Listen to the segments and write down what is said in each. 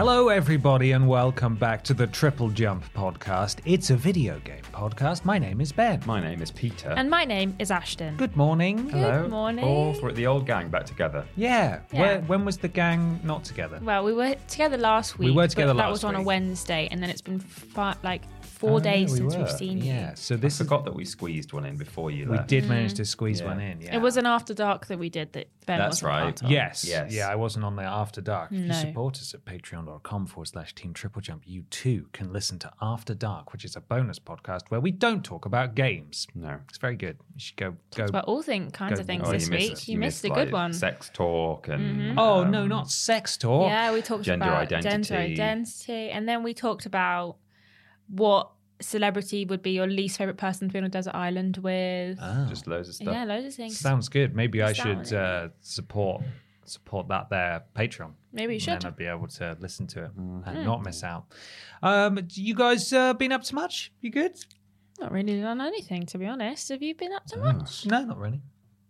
Hello, everybody, and welcome back to the Triple Jump podcast. It's a video game podcast. My name is Ben. My name is Peter. And my name is Ashton. Good morning. Hello. Good morning. All for the old gang back together. Yeah. Yeah. Where, when was the gang not together? Well, we were together last week. We were together but That last was on a week. Wednesday, and then it's been fi- like four Oh, days we since were. we've seen Yeah. you. So I this is, forgot that we squeezed one in before you we left. did manage to squeeze Yeah. one in. Yeah. It was an after dark that we did that Ben That's wasn't right. part of. Yes. Yes. Yeah, I wasn't on the After Dark. If you support us at patreon.com forward slash team triple jump, you too can listen to After Dark, which is a bonus podcast where we don't talk about games. No. It's very good. You should go go But all thing, kinds Go- of things Oh, this you week. missed, you, missed, a like, good one. Sex talk and. Oh um, no, not sex talk. Yeah, we talked Gender about gender identity. Gender identity, and then we talked about what celebrity would be your least favorite person to be on a desert island with. Oh. Just loads of stuff. yeah, loads of things. Sounds good. Maybe I should uh, support support that there Patreon. Maybe you And should. Then I'd be able to listen to it Mm-hmm. and not miss out. Um, you guys uh, been up to much? You good? Not really done anything, to be honest. Have you been up Oh. to much? No, not really.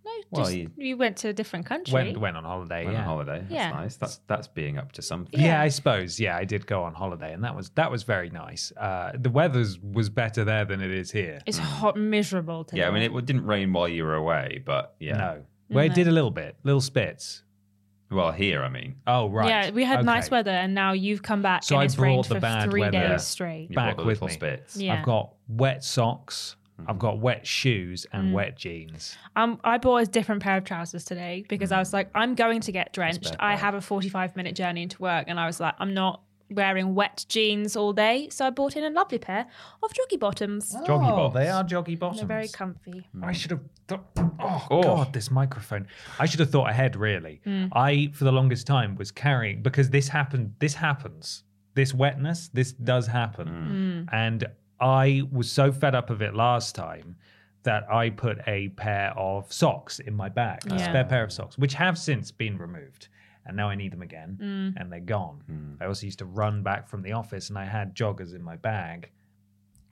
No, Well, just you- you went to a different country. Went went on holiday. Went yeah. on holiday. That's Yeah. nice. That's that's being up to something. Yeah. I suppose. Yeah, I did go on holiday, and that was that was very nice. Uh, the weather was better there than it is here. It's hot, miserable today. Yeah, I mean, it didn't rain while you were away, but yeah. No, well, it did a little bit, little spits. Well, here, I mean, Oh right. Yeah, we had nice weather, and now you've come back So and I it's brought rained the for bad three weather. days straight. you Back with me. spits. Yeah. I've got wet socks. I've got wet shoes and Mm. wet jeans. Um, I bought a different pair of trousers today because I was like, I'm going to get drenched. I have a 45 minute journey into work, and I was like, I'm not wearing wet jeans all day, so I bought in a lovely pair of joggy bottoms. Joggy oh, they are joggy bottoms. They're very comfy. I should have. Th- oh, Oh. God, this microphone. I should have thought ahead. Really, Hmm. I for the longest time was carrying because this happened. This happens. This wetness. This does happen, Hmm. and I was so fed up of it last time that I put a pair of socks in my bag, a spare pair of socks, which have since been removed. And now I need them again, Hmm. and they're gone. I also used to run back from the office, and I had joggers in my bag.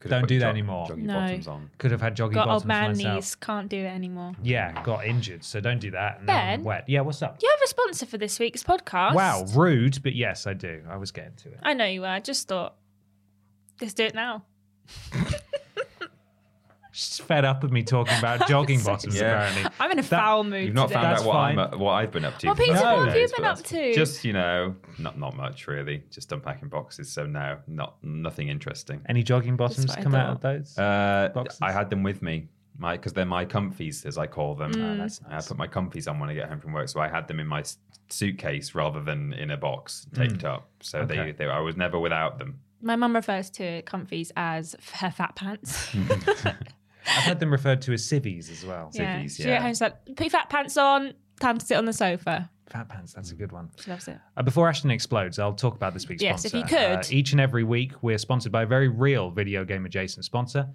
Could Don't do that jog- anymore. Joggy No. bottoms on. Could have had jogging Got bottoms old man myself. knees, can't do it anymore. Yeah, got injured, so don't do that. And now I'm Ben? wet. Yeah, what's up? Do you have a sponsor for this week's podcast? Wow, rude, but yes, I do. I was getting to it. I know you were. I just thought, let's do it now. Just fed up with me talking about jogging bottoms. Yeah. Apparently, I'm in a That- foul mood You've not today. found That's out what. I'm, what I've been up to. Well, for the Peter, last what few have you days, been but up that's- to? Just you know, not not much really. Just unpacking boxes. So no, not nothing interesting. any jogging bottoms what I come out of those? Uh, Boxes? I had them with me, my because they're my comfies as I call them. Mm. Oh, that's I put my comfies on when I get home from work, so I had them in my s- suitcase rather than in a box taped up. So Okay. they, they, I was never without them. My mum refers to comfies as her fat pants. I've heard them referred to as civvies as well. yeah. Civvies, She yeah. at home said, "Put your fat pants on. Time to sit on the sofa." Fat pants, that's a good one. She loves it. Uh, before Ashton explodes, I'll talk about this week's Yes, if sponsor. you could. Uh, each and every week, we're sponsored by a very real video game adjacent sponsor.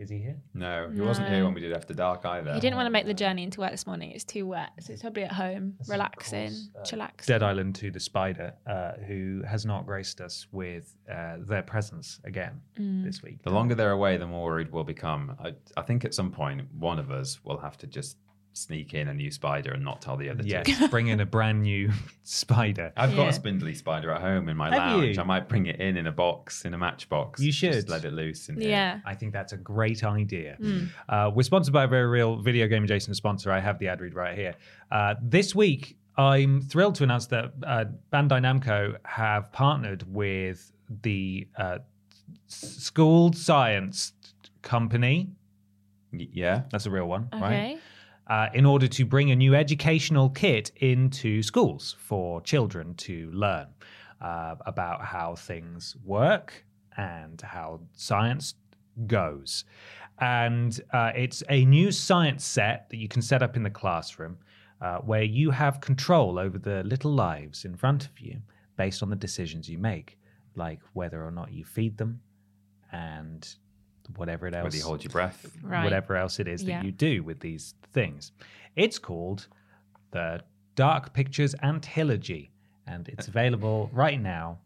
Is he here? No, he wasn't here when we did After Dark either. He didn't want to make the journey into work this morning. It's too wet, so he's probably at home, relaxing, uh, chillaxing. Dead Island to The Spider, uh, who has not graced us with uh, their presence again Mm. this week. The longer they're away, the more worried we'll become. I, I think at some point, one of us will have to just sneak in a new spider and not tell the other two. Yes, bring in a brand new spider. I've got Yeah. a spindly spider at home in my Have lounge. you? I might bring it in in a box, in a matchbox. You Just should. let it loose in here. Yeah. I think that's a great idea. Hmm. Uh, we're sponsored by a very real video game adjacent sponsor. I have the ad read right here. Uh, this week, I'm thrilled to announce that uh, Bandai Namco have partnered with the uh, school science company. Y- Yeah. That's a real one, Right. Okay. right? Uh, in order to bring a new educational kit into schools for children to learn uh, about how things work and how science goes. And uh, it's a new science set that you can set up in the classroom uh, where you have control over the little lives in front of you based on the decisions you make, like whether or not you feed them and whatever it else Whether you hold your breath. Right. whatever else it is Yeah. that you do with these things. It's called the Dark Pictures Antilogy, and it's available right now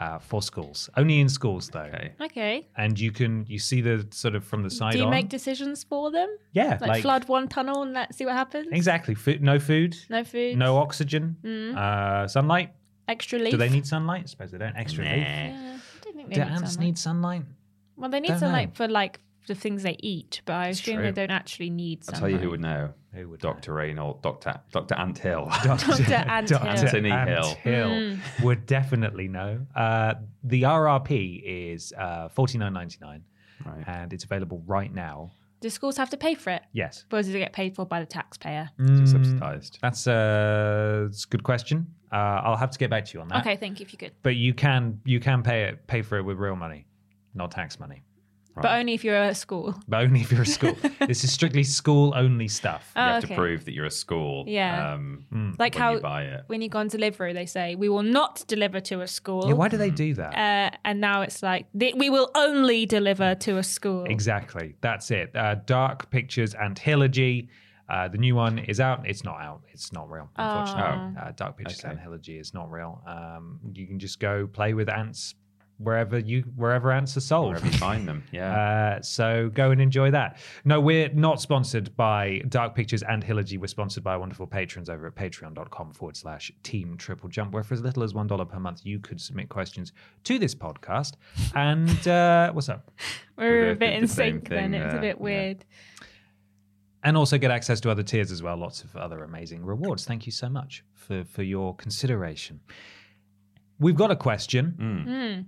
uh, for schools. Only in schools though. Okay. Okay. And you can you see the sort of from the side Do you on. make decisions for them? yeah, Like, flood one tunnel and let's see what happens? exactly. Food, no food, No food. no oxygen, Mm. uh, sunlight. Extra leaf. Do they need sunlight? I suppose they don't. Extra leaf. Yeah, I don't think they Do need ants sunlight. need sunlight? Well, they need Don't sunlight know. for like the things they eat, but I It's assume true. they don't actually need I'll sunlight. tell you who would know. Who would Dr. Reynolds, Dr. Dr. Ant Hill. Dr. Ant Hill. Anthony Hill. Ant Hill Mm. would definitely know. Uh, the RRP is uh, forty nine ninety nine, Right. and it's available right now. Do schools have to pay for it? Yes, Or does it get paid for by the taxpayer? Is it Mm, subsidized? That's a, it's a good question. Uh, I'll have to get back to you on that. Okay, thank you if you could. but you can you can pay it pay for it with real money, not tax money. But only if you're a school. But only if you're a school. this is strictly school only stuff. You Oh, have okay. to prove that you're a school. Yeah. Um, Like when how you buy it. when you go on delivery, they say, we will not deliver to a school. Yeah, why do they do that? uh, and now it's like, "Th- we will only deliver to a school. Exactly. That's it. Uh, Dark Pictures Antilogy. Uh, the new one is out. It's not out. It's not real, unfortunately. Uh, Dark Pictures Okay. Antilogy is not real. Um, you can just go play with ants wherever you wherever ants are sold. Wherever you find them. Yeah. Uh, so go and enjoy that. No, we're not sponsored by Dark Pictures and Hilogy. We're sponsored by wonderful patrons over at patreon.com forward slash team triple jump, where for as little as $1 per month, you could submit questions to this podcast. And uh, what's up? We're a bit in the sync then. thing It's a there, bit yeah. weird. and also get access to other tiers as well. Lots of other amazing rewards. Thank you so much for for your consideration. We've got a question. Mm.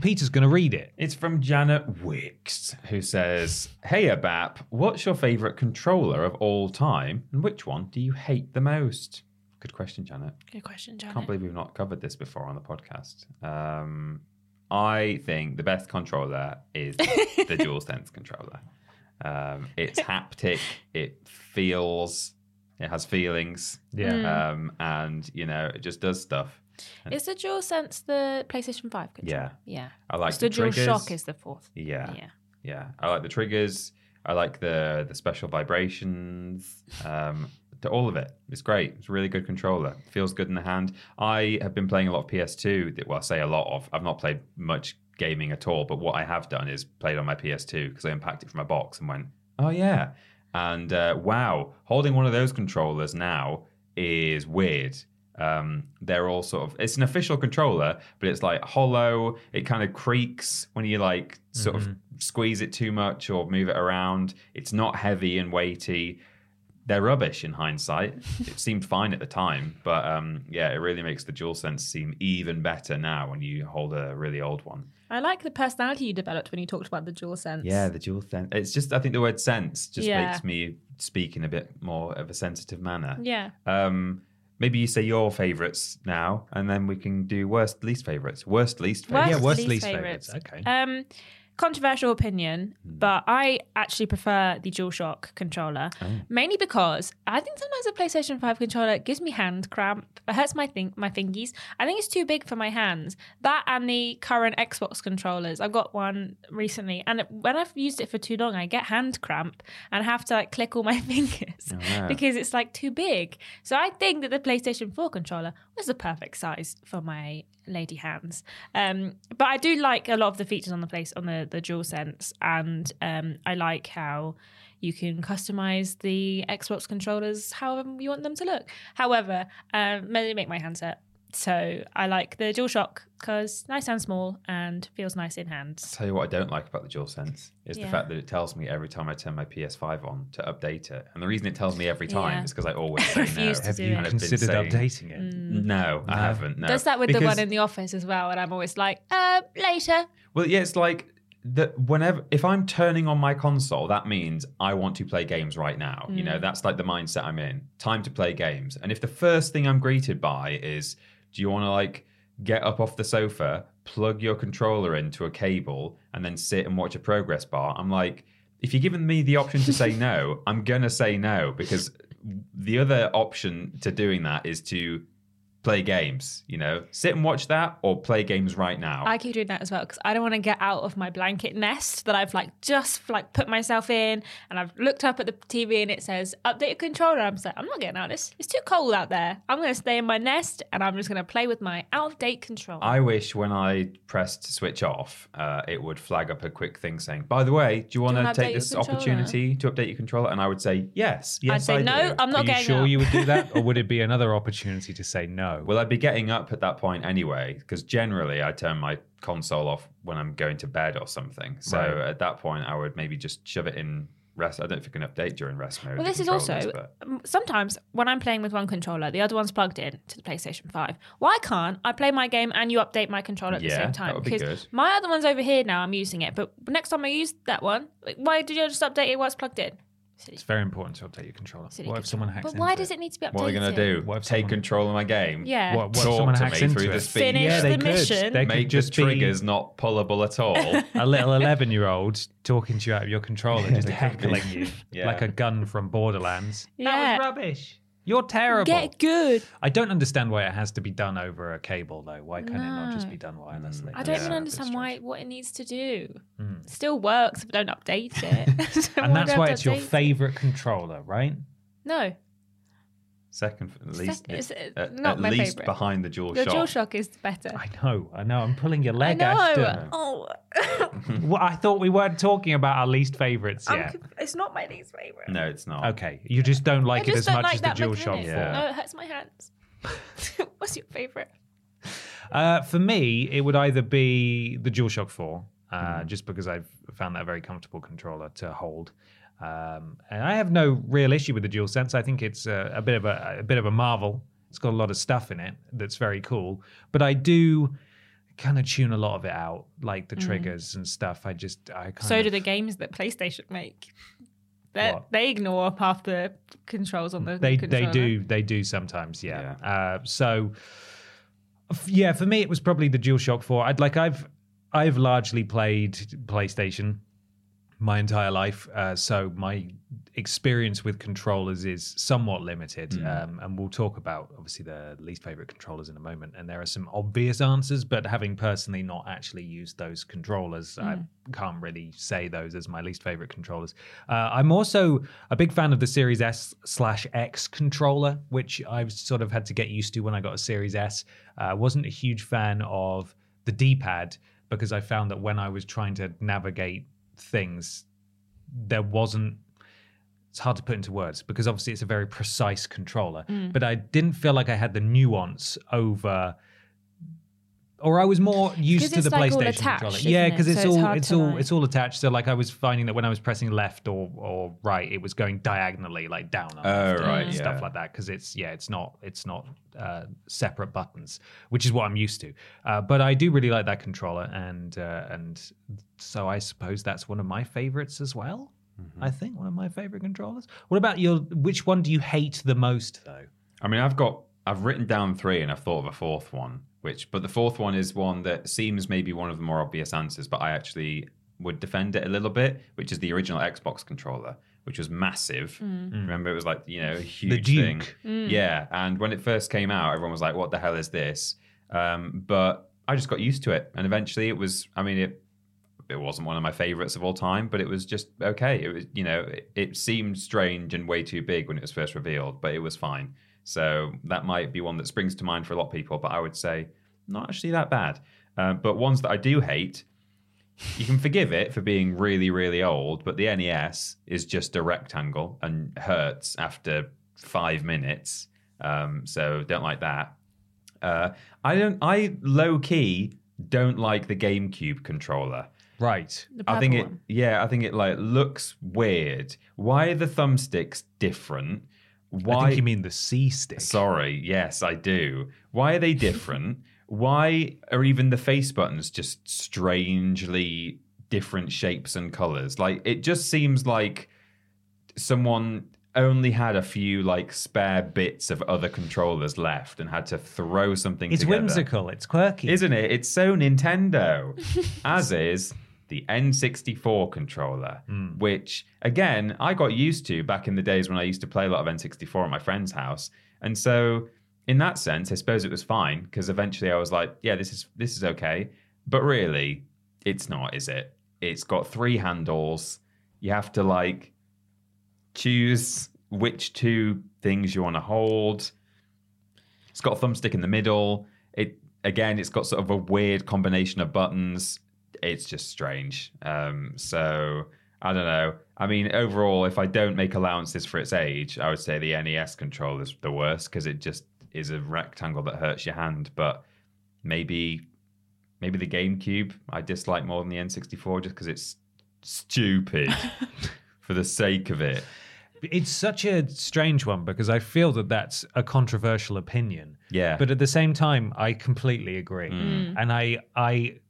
Peter's going to read it. It's from Janet Wicks, who says, Hey, Abap, what's your favorite controller of all time? And which one do you hate the most? Good question, Janet. Good question, Janet. I can't believe we've not covered this before on the podcast. Um, I think the best controller is the DualSense controller. Um, it's haptic, it feels, it has feelings, Yeah. Um, and you know, it just does stuff. Is the dual sense the PlayStation 5 controller? Yeah. Yeah. I like so the dual shock is the fourth. Yeah, Yeah. yeah. I like the triggers. I like the the special vibrations. Um, to all of it. It's great. It's a really good controller. Feels good in the hand. I have been playing a lot of PS2. that- Well, I say a lot of. I've not played much gaming at all. But what I have done is played on my PS2 because I unpacked it from a box and went, oh yeah. And uh, wow, holding one of those controllers now is weird. Um, they're all sort of it's an official controller, but it's like hollow. It kind of creaks when you like sort of squeeze it too much or move it around. It's not heavy and weighty. They're rubbish in hindsight. it seemed fine at the time, but um, yeah, it really makes the DualSense seem even better now when you hold a really old one. I like the personality you developed when you talked about the DualSense. Yeah, the DualSense. It's just I think the word sense just Yeah. makes me speak in a bit more of a sensitive manner. Yeah. Um, maybe you say your favourites now, and then we can do worst least favourites. Worst least favourites. Worst, Yeah, worst least, least favorites. favourites. Okay. Um, controversial opinion, Hmm. but I actually prefer the DualShock controller, Oh. mainly because I think sometimes a PlayStation Five controller gives me hand cramp. It hurts my think my fingies. I think it's too big for my hands. That and the current Xbox controllers. I've got one recently, and it- when I've used it for too long, I get hand cramp and have to like click all my fingers wow. because it's like too big. So I think that the PlayStation 4 controller was the perfect size for my lady hands. Um, but I do like a lot of the features on the place on the the dual sense, and um, I like how you can customize the Xbox controllers however you want them to look. However, um, may make my hands hurt. So I like the DualShock because nice and small and feels nice in hands. Tell you what I don't like about the DualSense is Yeah. the fact that it tells me every time I turn my PS5 on to update it. And the reason it tells me every time Yeah. is because I always say no. refuse to Have you it. And I've been considered saying- updating it? No, I haven't. No. Does that with the one in the office as well, and I'm always like, uh, later. Well, yeah, it's like that. Whenever if I'm turning on my console, that means I want to play games right now. You Mm. know, that's like the mindset I'm in. Time to play games. And if the first thing I'm greeted by is, "Do you want to like get up off the sofa, plug your controller into a cable, and then sit and watch a progress bar?" I'm like, if you're giving me the option to say no, I'm gonna say no because the other option to doing that is to play games. You know, sit and watch that or play games right now. I keep doing that as well because I don't want to get out of my blanket nest that I've like just like put myself in, and I've looked up at the TV and it says update your controller. I'm just like, I'm not getting out of this. It's too cold out there. I'm going to stay in my nest and I'm just going to play with my out of date controller. I wish when I pressed switch off, uh, it would flag up a quick thing saying, "By the way, do you want wanna take this opportunity to update your controller?" And I would say, "Yes, yes, I say I no. do." I'm not Are you getting sure up. you would do that, or would it be another opportunity to say no? Well, I'd be getting up at that point anyway, because generally I turn my console off when I'm going to bed or something. So Right. at that point, I would maybe just shove it in rest. I don't think it can update during rest mode. Well, this is also but- sometimes when I'm playing with one controller, the other one's plugged in to the PlayStation 5. Why can't I play my game and you update my controller at the same time? would be good. my other one's over here now, I'm using it, but next time I use that one, why did you just update it while it's plugged in? Silly, it's very important to update your controller. silly what if someone hacks But why does it need to be updated? what are they going to do? What if Take someone- control of my game? Yeah. What, what if Talk someone to hacks me into through it? the speed. Finish yeah, they the could. mission. They Make could just the triggers be not pullable at all. a little eleven-year-old talking to you out of your controller, just they could be. heckling you Yeah. like a gun from Borderlands. Yeah. That was rubbish. You're terrible. Get good. I don't understand why it has to be done over a cable, though. Why can't it not just be done wirelessly? I don't even understand why what it needs to do. Hmm. Still works if I don't update it. So And that's why it's your update it? favorite controller, right? No, Second, at least, it's, uh, at, not at my least favorite. behind the dual the shock. DualShock is better. I know, I know. I'm pulling your I leg, know. Ashton. Oh, Well, I thought we weren't talking about our least favorites I'm yet. conf- it's not my least favorite. No, it's not. Okay, you just don't like I it as much like as the that DualShock 4. Yeah. No, it hurts my hands. What's your favorite? Uh, for me, it would either be the DualShock 4, uh, Hmm. just because I've found that a very comfortable controller to hold. Um, and I have no real issue with the DualSense. I think it's a, a bit of a, a bit of a marvel. It's got a lot of stuff in it that's very cool. But I do kind of tune a lot of it out, like the triggers and stuff. I just I kind Mm. So of, do the games that PlayStation make. They What? they ignore half the controls on the they controller. they do they do sometimes yeah, Uh, so yeah for me it was probably the DualShock 4 I'd like I've I've largely played PlayStation my entire life uh, so my experience with controllers is somewhat limited um, and we'll talk about obviously the least favorite controllers in a moment and there are some obvious answers but having personally not actually used those controllers I can't really say those as my least favorite controllers. Uh, I'm also a big fan of the Series S slash X controller which I've sort of had to get used to when I got a Series S. Uh, wasn't a huge fan of the D-pad because I found that when I was trying to navigate things there wasn't it's hard to put into words because obviously it's a very precise controller hmm. but i didn't feel like i had the nuance over or i was more used to the like playstation attached, controller isn't yeah it? because it's So all hard it's all like- it's all attached so like i was finding that when i was pressing left or or right it was going diagonally like down and Oh, left and right, stuff like that because it's yeah it's not it's not uh, separate buttons which is what i'm used to uh, but i do really like that controller and uh, and so i suppose that's one of my favorites as well Mm-hmm. I think one of my favorite controllers. What about your? Which one do you hate the most, though? I mean, I've got, I've written down three, and I've thought of a fourth one. Which, but the fourth one is one that seems maybe one of the more obvious answers, but I actually would defend it a little bit, which is the original Xbox controller, which was massive. Mm. Mm. Remember, it was like you know a huge thing. Duke. Yeah, and when it first came out, everyone was like, "What the hell is this?" Um, but I just got used to it, and eventually it was. I mean, it it wasn't one of my favorites of all time, but it was just okay. It was, you know, it, it seemed strange and way too big when it was first revealed, but it was fine. So that might be one that springs to mind for a lot of people, but I would say not actually that bad. Uh, but ones that I do hate, you can forgive it for being really, really old, but the NES is just a rectangle and hurts after five minutes. Um, so don't like that. Uh, I don't. I low key don't like the GameCube controller. Right. I think it. one. Yeah, I think it like looks weird. Why are the thumbsticks different? Why? I think you mean the C stick. Sorry, yes, I do. Why are they different? Why are even the face buttons just strangely different shapes and colors? Like it just seems like someone only had a few like spare bits of other controllers left and had to throw something It's together. whimsical. It's quirky. Isn't it? It's so Nintendo. as is the N64 controller, hmm. which again, I got used to back in the days when I used to play a lot of N64 at my friend's house. And so in that sense, I suppose it was fine because eventually I was like, yeah, this is this is okay. But really, it's not, is it? It's got three handles. You have to like choose which two things you want to hold. It's got a thumbstick in the middle. It again, it's got sort of a weird combination of buttons. It's just strange. Um, so I don't know. I mean, overall, if I don't make allowances for its age, I would say the NES controller is the worst because it just is a rectangle that hurts your hand. But maybe, maybe the GameCube I dislike more than the N64 just because it's stupid for the sake of it. It's such a strange one because I feel that that's a controversial opinion. Yeah. But at the same time, I completely agree. And I I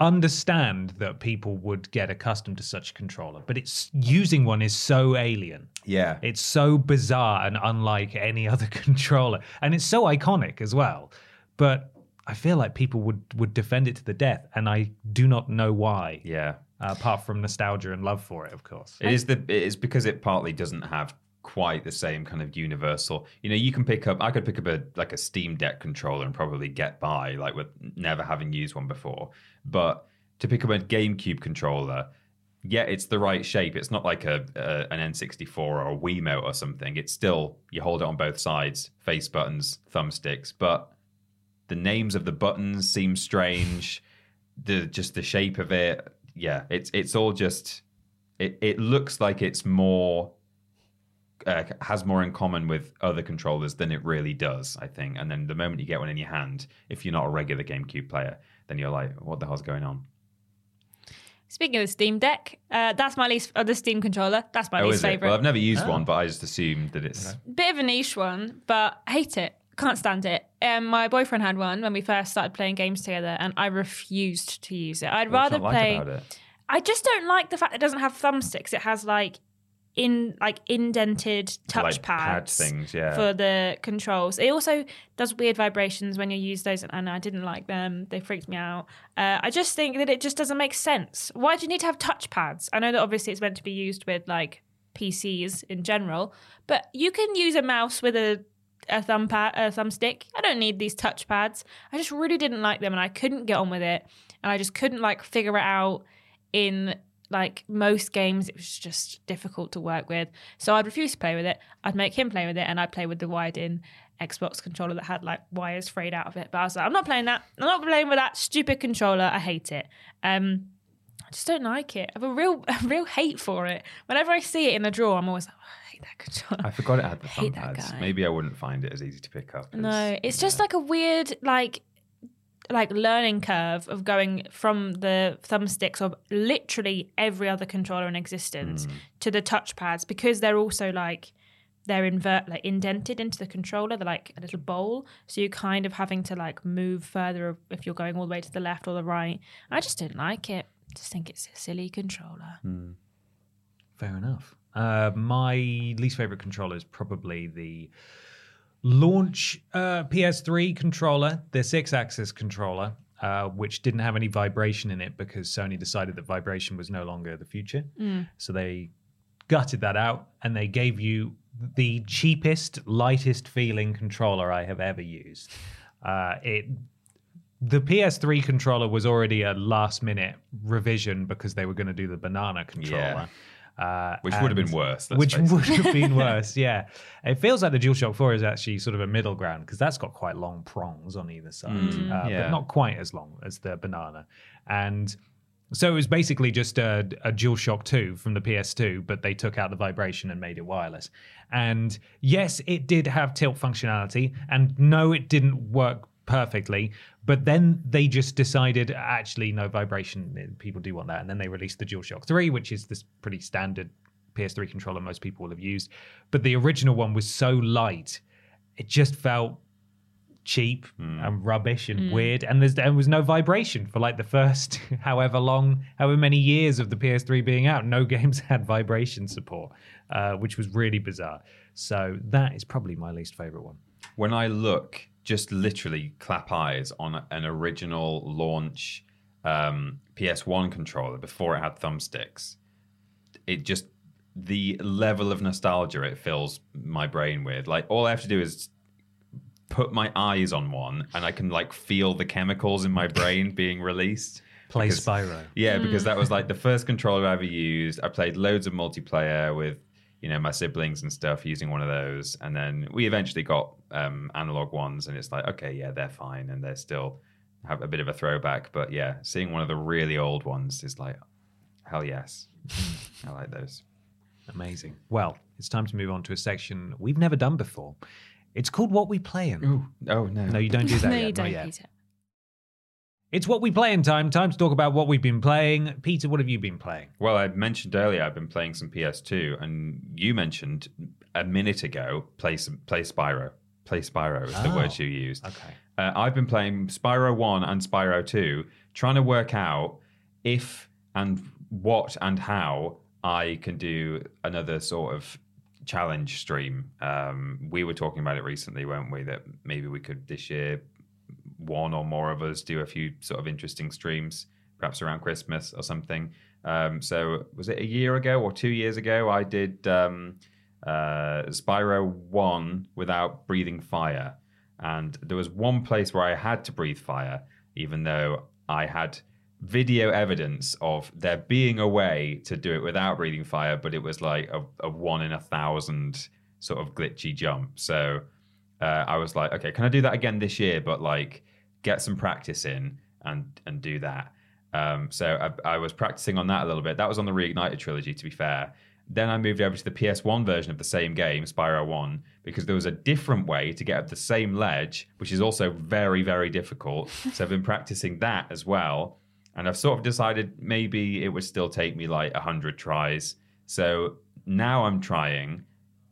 understand that people would get accustomed to such a controller, but it's using one is so alien. Yeah. It's so bizarre and unlike any other controller. And it's so iconic as well. But I feel like people would would defend it to the death and I do not know why. yeah. Uh, apart from nostalgia and love for it, of course. It is the it is because it partly doesn't have quite the same kind of universal. You know, you can pick up I could pick up a like a Steam Deck controller and probably get by like with never having used one before. But to pick up a GameCube controller, yeah, it's the right shape. It's not like a, a an N64 or a Wiimote or something. It's still you hold it on both sides, face buttons, thumbsticks, but the names of the buttons seem strange. The just the shape of it, yeah, it's it's all just it, it looks like it's more uh, has more in common with other controllers than it really does, I think. And then the moment you get one in your hand, if you're not a regular GameCube player, then you're like, what the hell's going on? Speaking of the Steam Deck, uh, that's my least. Uh, the Steam controller. That's my oh, least favorite. Well, I've never used one, but I just assumed that it's. A bit of a niche one, but I hate it. Can't stand it. Um, my boyfriend had one when we first started playing games together, and I refused to use it. I'd What's rather not like play. about it? I just don't like the fact it doesn't have thumbsticks. It has like in like indented touch Like pad pads things, yeah. for the controls. It also does weird vibrations when you use those, and I didn't like them. They freaked me out. Uh, I just think that it just doesn't make sense. Why do you need to have touch pads? I know that obviously it's meant to be used with like PCs in general, but you can use a mouse with a a thumb pad, a thumbstick. I don't need these touch pads. I just really didn't like them, and I couldn't get on with it, and I just couldn't like figure it out in like most games it was just difficult to work with. So i'd refuse to play with it. I'd make him play with it and i'd play with the wired in xbox controller that had like wires frayed out of it. But i was like i'm not playing that. I'm not playing with that stupid controller. I hate it. Um i just don't like it. I have a real a real hate for it. Whenever i see it in the drawer i'm always like oh, i hate that controller. I forgot it had the thumb pads. Maybe I wouldn't find it as easy to pick up. as- No, it's just yeah. like a weird like like learning curve of going from the thumbsticks of literally every other controller in existence Hmm. to the touchpads because they're also like they're invert like indented into the controller they're like a little bowl. So you're kind of having to like move further if you're going all the way to the left or the right. I just don't like it. Just think it's a silly controller. Fair enough. Uh, my least favorite controller is probably the launch uh, PS3 controller, the Sixaxis controller, uh, which didn't have any vibration in it because Sony decided that vibration was no longer the future. So they gutted that out and they gave you the cheapest, lightest feeling controller I have ever used. Uh, it the PS3 controller was already a last minute revision because they were going to do the banana controller. Uh, Which would have been worse, which face it. would have been worse, yeah. It feels like the DualShock 4 is actually sort of a middle ground because that's got quite long prongs on either side, uh, yeah. but not quite as long as the banana. And So it was basically just a, a DualShock 2 from the PS2, but they took out the vibration and made it wireless. And yes, it did have tilt functionality, and no, it didn't work perfectly. But then they just decided, actually, no vibration. People do want that, and then they released the DualShock 3, which is this pretty standard PS3 controller most people will have used. But the original one was so light, it just felt cheap and rubbish and weird and there's, there was no vibration for like the first however long however many years of the ps3 being out no games had vibration support uh, which was really bizarre so that is probably my least favorite one when I look, just literally clap eyes on an original launch um, PS1 controller before it had thumbsticks, it just the level of nostalgia it fills my brain with. Like all I have to do is put my eyes on one, and I can like feel the chemicals in my brain being released. play Because- spyro Yeah, because that was like the first controller I ever used. I played loads of multiplayer with, you know, my siblings and stuff using one of those. And then we eventually got um, analog ones, and it's like, okay, yeah, they're fine, and they're still have a bit of a throwback. But yeah, seeing one of the really old ones is like, hell yes, I like those. amazing well it's time to move on to a section we've never done before it's called what we play in Oh no, no you don't do that no, yet you don't, yet. It's what we play in time time to talk about what we've been playing peter what have you been playing Well, I mentioned earlier I've been playing some PS2, and you mentioned a minute ago play some play Spyro. Play Spyro is the Oh, words you used. okay. Uh, I've been playing Spyro One and Spyro Two, trying to work out if and what and how I can do another sort of challenge stream. Um, we were talking about it recently, weren't we? That maybe we could this year one or more of us do a few sort of interesting streams, perhaps around Christmas or something. Um, so was it a year ago or two years ago? I did um, uh, Spyro One without breathing fire, and there was one place where I had to breathe fire, even though I had video evidence of there being a way to do it without breathing fire, but it was like a, a one in a thousand sort of glitchy jump. So uh, I was like, okay, can I do that again this year? But like, get some practice in and and do that. Um, so I, I was practicing on that a little bit. That was on the Reignited trilogy, to be fair. Then I moved over to the PS1 version of the same game, Spyro 1, because there was a different way to get up the same ledge, which is also very, very difficult. so I've been practicing that as well. And I've sort of decided maybe it would still take me like 100 tries. So now I'm trying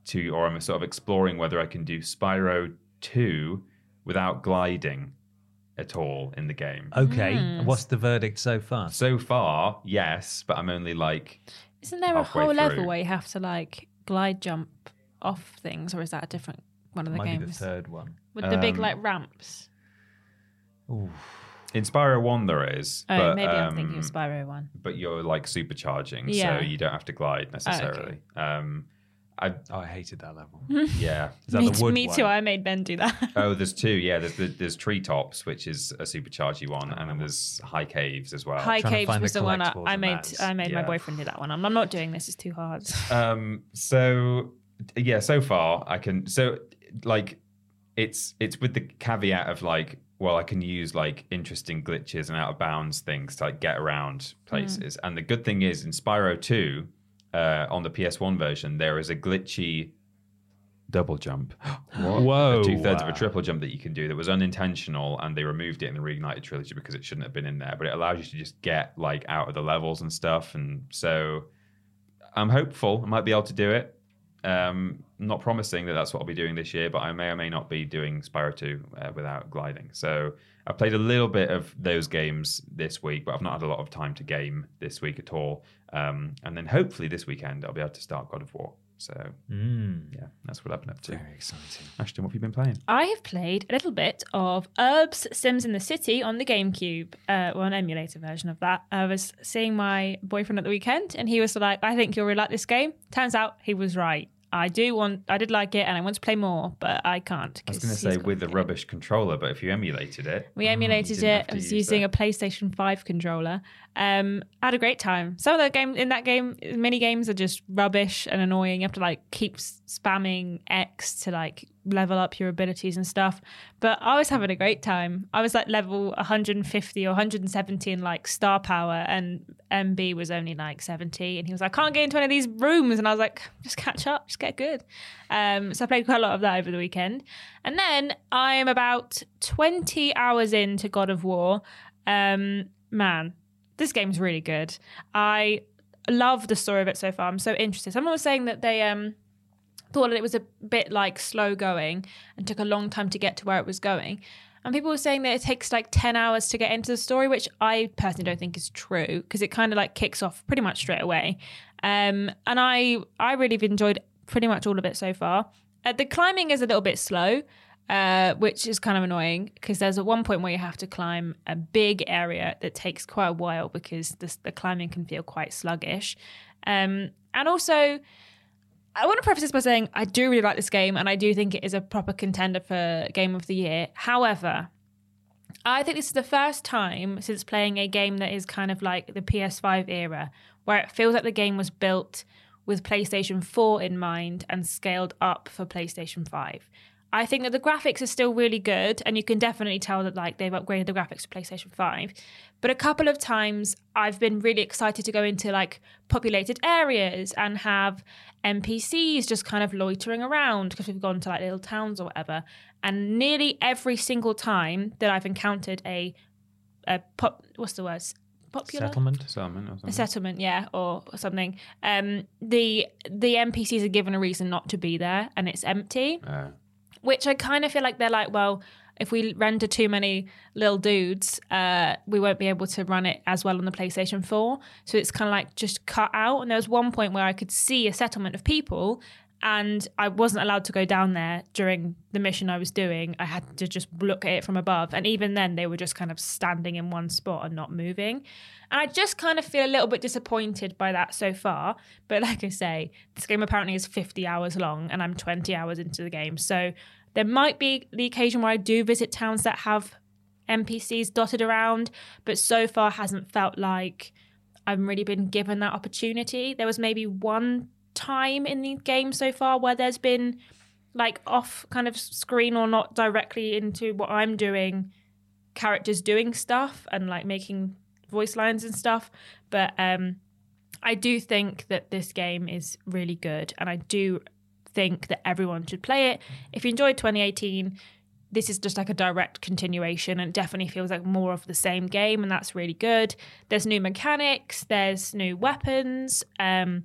to, or I'm sort of exploring whether I can do Spyro 2 without gliding at all in the game. Okay. Hmm. What's the verdict so far? So far, yes, but I'm only like Isn't there a halfway whole level where you have to like glide jump off things, or is that a different one of the Might be the games third one. with the big Um, like ramps? in Spyro 1 there is. Oh, but, maybe I'm thinking of um, Spyro one. But you're like supercharging, Yeah. so you don't have to glide necessarily. Um, I Oh, I hated that level. yeah. Is that Me, the t- wood me one? too. I made Ben do that. Oh, there's two. Yeah, there's the, there's treetops, which is a superchargy one, and then there's high caves as well. High Caves was the the one I, I made. that's- I made my boyfriend do that one. I'm, I'm not doing this. It's too hard. um so yeah so far i can so like it's it's with the caveat of like well i can use like interesting glitches and out of bounds things to like get around places and the good thing is in spyro 2 uh on the ps1 version there is a glitchy double jump. Whoa. two thirds of a triple jump that you can do that was unintentional and they removed it in the reignited trilogy because it shouldn't have been in there but it allows you to just get like out of the levels and stuff and so i'm hopeful. I might be able to do it. Um not promising that that's what i'll be doing this year but i may or may not be doing spyro 2 uh, without gliding. So i played a little bit of those games this week but i've not had a lot of time to game this week at all um and then hopefully this weekend i'll be able to start god of war so Mm, yeah that's what i've been up to very exciting. ashton what have you been playing I have played a little bit of Urbz Sims in the City on the GameCube, uh, well, an emulator version of that. I was seeing my boyfriend at the weekend, and he was like, "I think you'll really like this game." Turns out he was right. I do want, I did like it, and I want to play more, but I can't. I was going to say with the rubbish controller, but if you emulated it, We emulated didn't it. I was using that. a PlayStation 5 controller. Um, I had a great time. Some of the game in that game, mini games are just rubbish and annoying. You have to like keep spamming X to like level up your abilities and stuff. But I was having a great time. I was like level 150 or 170 in like star power, and MB was only like 70. And he was like, I can't get into any of these rooms. And I was like, just catch up, just get good. Um, so I played quite a lot of that over the weekend. And then I'm about 20 hours into God of War. Um, man, this game's really good. I love the story of it so far. I'm so interested. Someone was saying that they um thought that it was a bit like slow going and took a long time to get to where it was going. And people were saying that it takes like 10 hours to get into the story, which I personally don't think is true because it kind of like kicks off pretty much straight away. Um, and I, I really have enjoyed pretty much all of it so far. Uh, the climbing is a little bit slow, uh, which is kind of annoying because there's at one point where you have to climb a big area that takes quite a while because the, the climbing can feel quite sluggish. Um, and also, I want to preface this by saying I do really like this game and I do think it is a proper contender for Game of the Year. However, I think this is the first time since playing a game that is kind of like the PS5 era where it feels like the game was built with PlayStation 4 in mind and scaled up for PlayStation 5. I think that the graphics are still really good, and you can definitely tell that like they've upgraded the graphics to PlayStation 5. But a couple of times I've been really excited to go into like populated areas and have NPCs just kind of loitering around because we've gone to like little towns or whatever. And nearly every single time that I've encountered a a pop what's the word? Popular Settlement. Or a settlement, yeah, or something. Um, the the NPCs are given a reason not to be there, and it's empty Uh, which I kind of feel like they're like, well, if we render too many little dudes, uh, we won't be able to run it as well on the PlayStation 4. So it's kind of like just cut out. And there was one point where I could see a settlement of people and I wasn't allowed to go down there during the mission I was doing. I had to just look at it from above. And even then, they were just kind of standing in one spot and not moving. And I just kind of feel a little bit disappointed by that so far. But like I say, this game apparently is 50 hours long and I'm 20 hours into the game. So there might be the occasion where I do visit towns that have NPCs dotted around, but so far hasn't felt like I've really been given that opportunity. There was maybe one time in the game so far where there's been like off kind of screen or not directly into what I'm doing, characters doing stuff and like making voice lines and stuff. But um I do think that this game is really good and I do think that everyone should play it. If you enjoyed 2018, this is just like a direct continuation and definitely feels like more of the same game and that's really good. There's new mechanics, there's new weapons. Um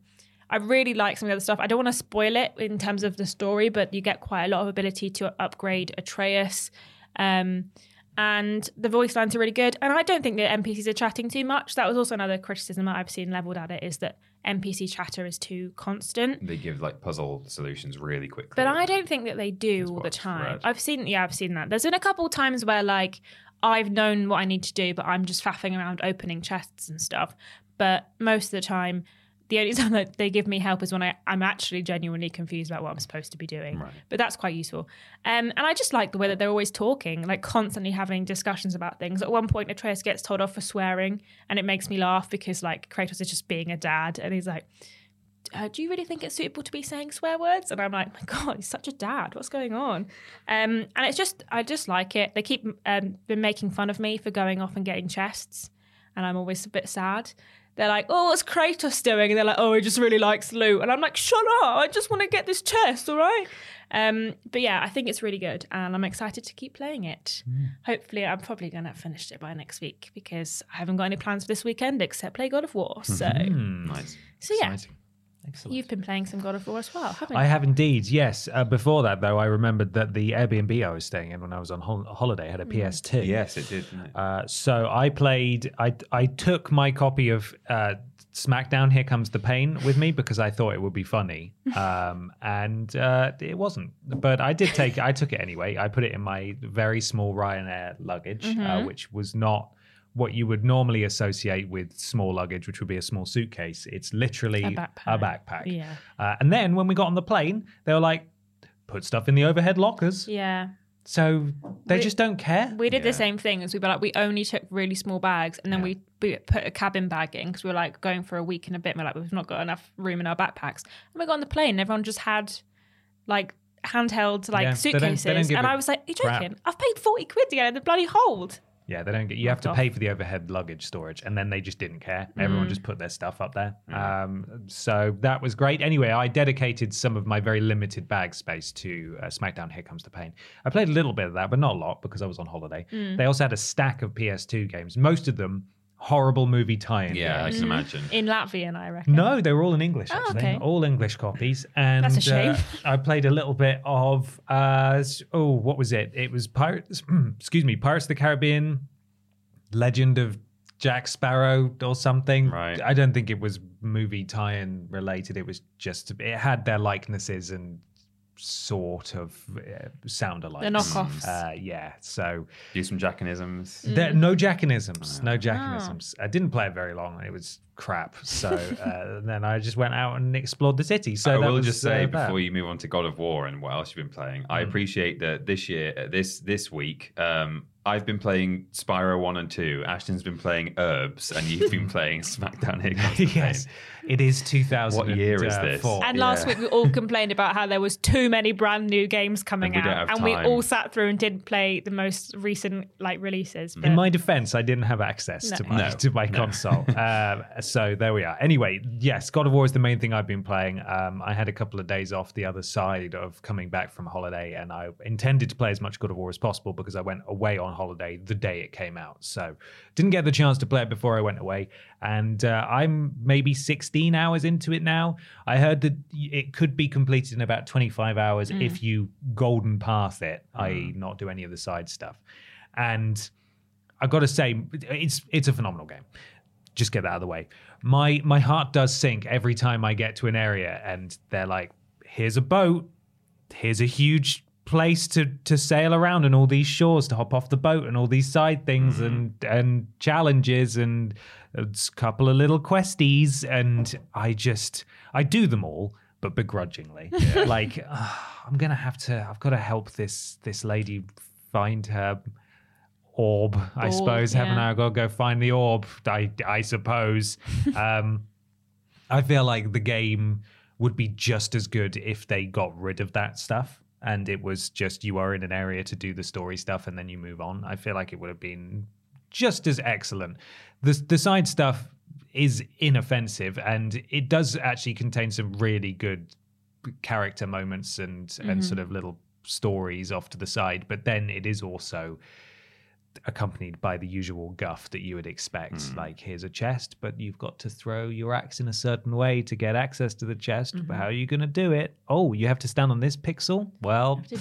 I really like some of the other stuff. I don't want to spoil it in terms of the story, but you get quite a lot of ability to upgrade Atreus. Um, and the voice lines are really good. And I don't think the NPCs are chatting too much. That was also another criticism that I've seen leveled at it is that NPC chatter is too constant. they give like puzzle solutions really quickly. But I don't think that they do all the time. read. I've seen, yeah, I've seen that. There's been a couple times where like I've known what I need to do, but I'm just faffing around opening chests and stuff. But most of the time, the only time that they give me help is when I, I'm actually genuinely confused about what I'm supposed to be doing. Right. But that's quite useful. Um, and I just like the way that they're always talking, like constantly having discussions about things. At one point, Atreus gets told off for swearing, and it makes me laugh because like Kratos is just being a dad, and he's like, uh, do you really think it's suitable to be saying swear words? And I'm like, my God, he's such a dad. What's going on? Um, and it's just, I just like it. They keep um, been making fun of me for going off and getting chests, and I'm always a bit sad. They're like, oh, what's Kratos doing? And they're like, oh, he just really likes loot. And I'm like, shut up. I just want to get this chest, all right? Um, but yeah, I think it's really good, and I'm excited to keep playing it. Hopefully, I'm probably going to finish it by next week because I haven't got any plans for this weekend except play God of War. So, nice. so yeah, Exciting. Excellent. You've been playing some God of War as well, haven't you? I have indeed, yes. Uh, before that, though, I remembered that the Airbnb I was staying in when I was on hol- holiday had a PS2. Yes, it did. it? Uh, so I played. I I took my copy of uh, SmackDown. Here comes the pain with me because I thought it would be funny, um, and uh, it wasn't. But I did take. I took it anyway. I put it in my very small Ryanair luggage, uh, which was not what you would normally associate with small luggage, which would be a small suitcase. It's literally A backpack. A backpack. Yeah. Uh, and then when we got on the plane, they were like, "Put stuff in the overhead lockers." Yeah. So they We- just don't care. We did the same thing as we were like, we only took really small bags and then we, we put a cabin bag in because we were like going for a week and a bit. And we're like, we've not got enough room in our backpacks. And we got on the plane and everyone just had like handheld like Yeah, they don't- they don't suitcases, and I was like, "Are you crap. joking? I've paid forty quid to get in the bloody hold." Yeah, they don't get. You have to pay for the overhead luggage storage, and then they just didn't care. Everyone just put their stuff up there. Um, so that was great. Anyway, I dedicated some of my very limited bag space to uh, SmackDown: Here Comes the Pain. I played a little bit of that, but not a lot because I was on holiday. They also had a stack of PS2 games, most of them horrible movie tie-in. Yeah, I can imagine. In Latvian, I reckon. No, they were all in English. Oh, Actually, okay. all English copies. And That's a shame. uh, I played a little bit of uh, oh, what was it? It was Pirates. excuse me, Pirates of the Caribbean, Legend of Jack Sparrow or something. Right. I don't think it was movie tie-in related. It was just it had their likenesses and sort of uh, sound alike. The knockoffs. Uh, yeah. So Do some jackanisms. there, no jackanisms. No jackanisms. I didn't play it very long. It was crap. So uh, then I just went out and explored the city. So I that will was, just say uh, before you move on to God of War and what else you've been playing, I appreciate that this year, uh, this this week, um, I've been playing Spyro one and two. Ashton's been playing Urbz, and you've been playing SmackDown Here Comes the yes, it is 2000. What year is this? And last Yeah. week we all complained about how there was too many brand new games coming And out, have and we all sat through and didn't play the most recent like releases. But In my defense, I didn't have access to my No, to my console. um, so there we are. Anyway, yes, God of War is the main thing I've been playing. Um, I had a couple of days off the other side of coming back from holiday, and I intended to play as much God of War as possible because I went away on holiday the day it came out. So didn't get the chance to play it before I went away, and uh, I'm maybe 16 hours into it now. I heard that it could be completed in about 25 hours if you golden path it, i.e., not do any of the side stuff, and. I got to say, it's it's a phenomenal game. Just get that out of the way. My my heart does sink every time I get to an area and they're like, "Here's a boat. Here's a huge place to to sail around and all these shores to hop off the boat and all these side things and and challenges and a couple of little questies and I just I do them all." But begrudgingly, like "Ah, I'm gonna have to. I've got to help this this lady find her orb, I Orb, suppose. Haven't. I got to go find the orb? I, I suppose. um, I feel like the game would be just as good if they got rid of that stuff and it was just you are in an area to do the story stuff and then you move on. I feel like it would have been just as excellent. The the side stuff is inoffensive and it does actually contain some really good character moments and and sort of little stories off to the side but then it is also accompanied by the usual guff that you would expect like here's a chest but you've got to throw your axe in a certain way to get access to the chest. But how are you going to do it? Oh you have to stand on this pixel? Well to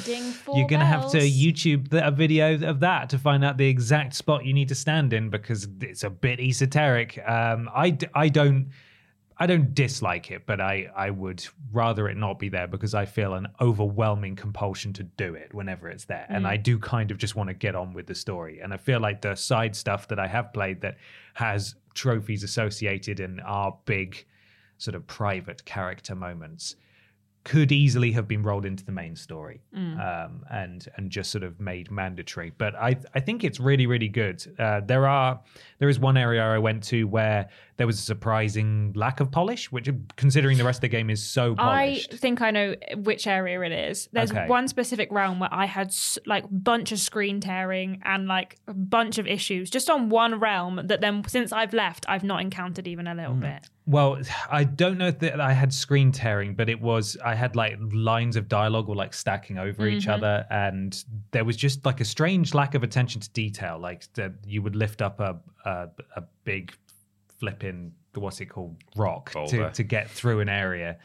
you're going to have to. YouTube the, a video of that to find out the exact spot you need to stand in because it's a bit esoteric. Um, I, d- I don't I don't dislike it, but I, I would rather it not be there because I feel an overwhelming compulsion to do it whenever it's there. And I mm. do kind of just want to get on with the story. And I feel like the side stuff that I have played that has trophies associated and are big sort of private character moments could easily have been rolled into the main story um, and and just sort of made mandatory. But I I think it's really really good. Uh, there are there is one area I went to where there was a surprising lack of polish, which considering the rest of the game is so polished. I think I know which area it is. There's Okay. one specific realm where I had s- like a bunch of screen tearing and like a bunch of issues just on one realm that then since I've left I've not encountered even a Mm. little bit. Well, I don't know that I had screen tearing, but it was I had like lines of dialogue were like stacking over each mm-hmm. other, and there was just like a strange lack of attention to detail. Like that you would lift up a a, a big flipping what's it called rock to, to get through an area.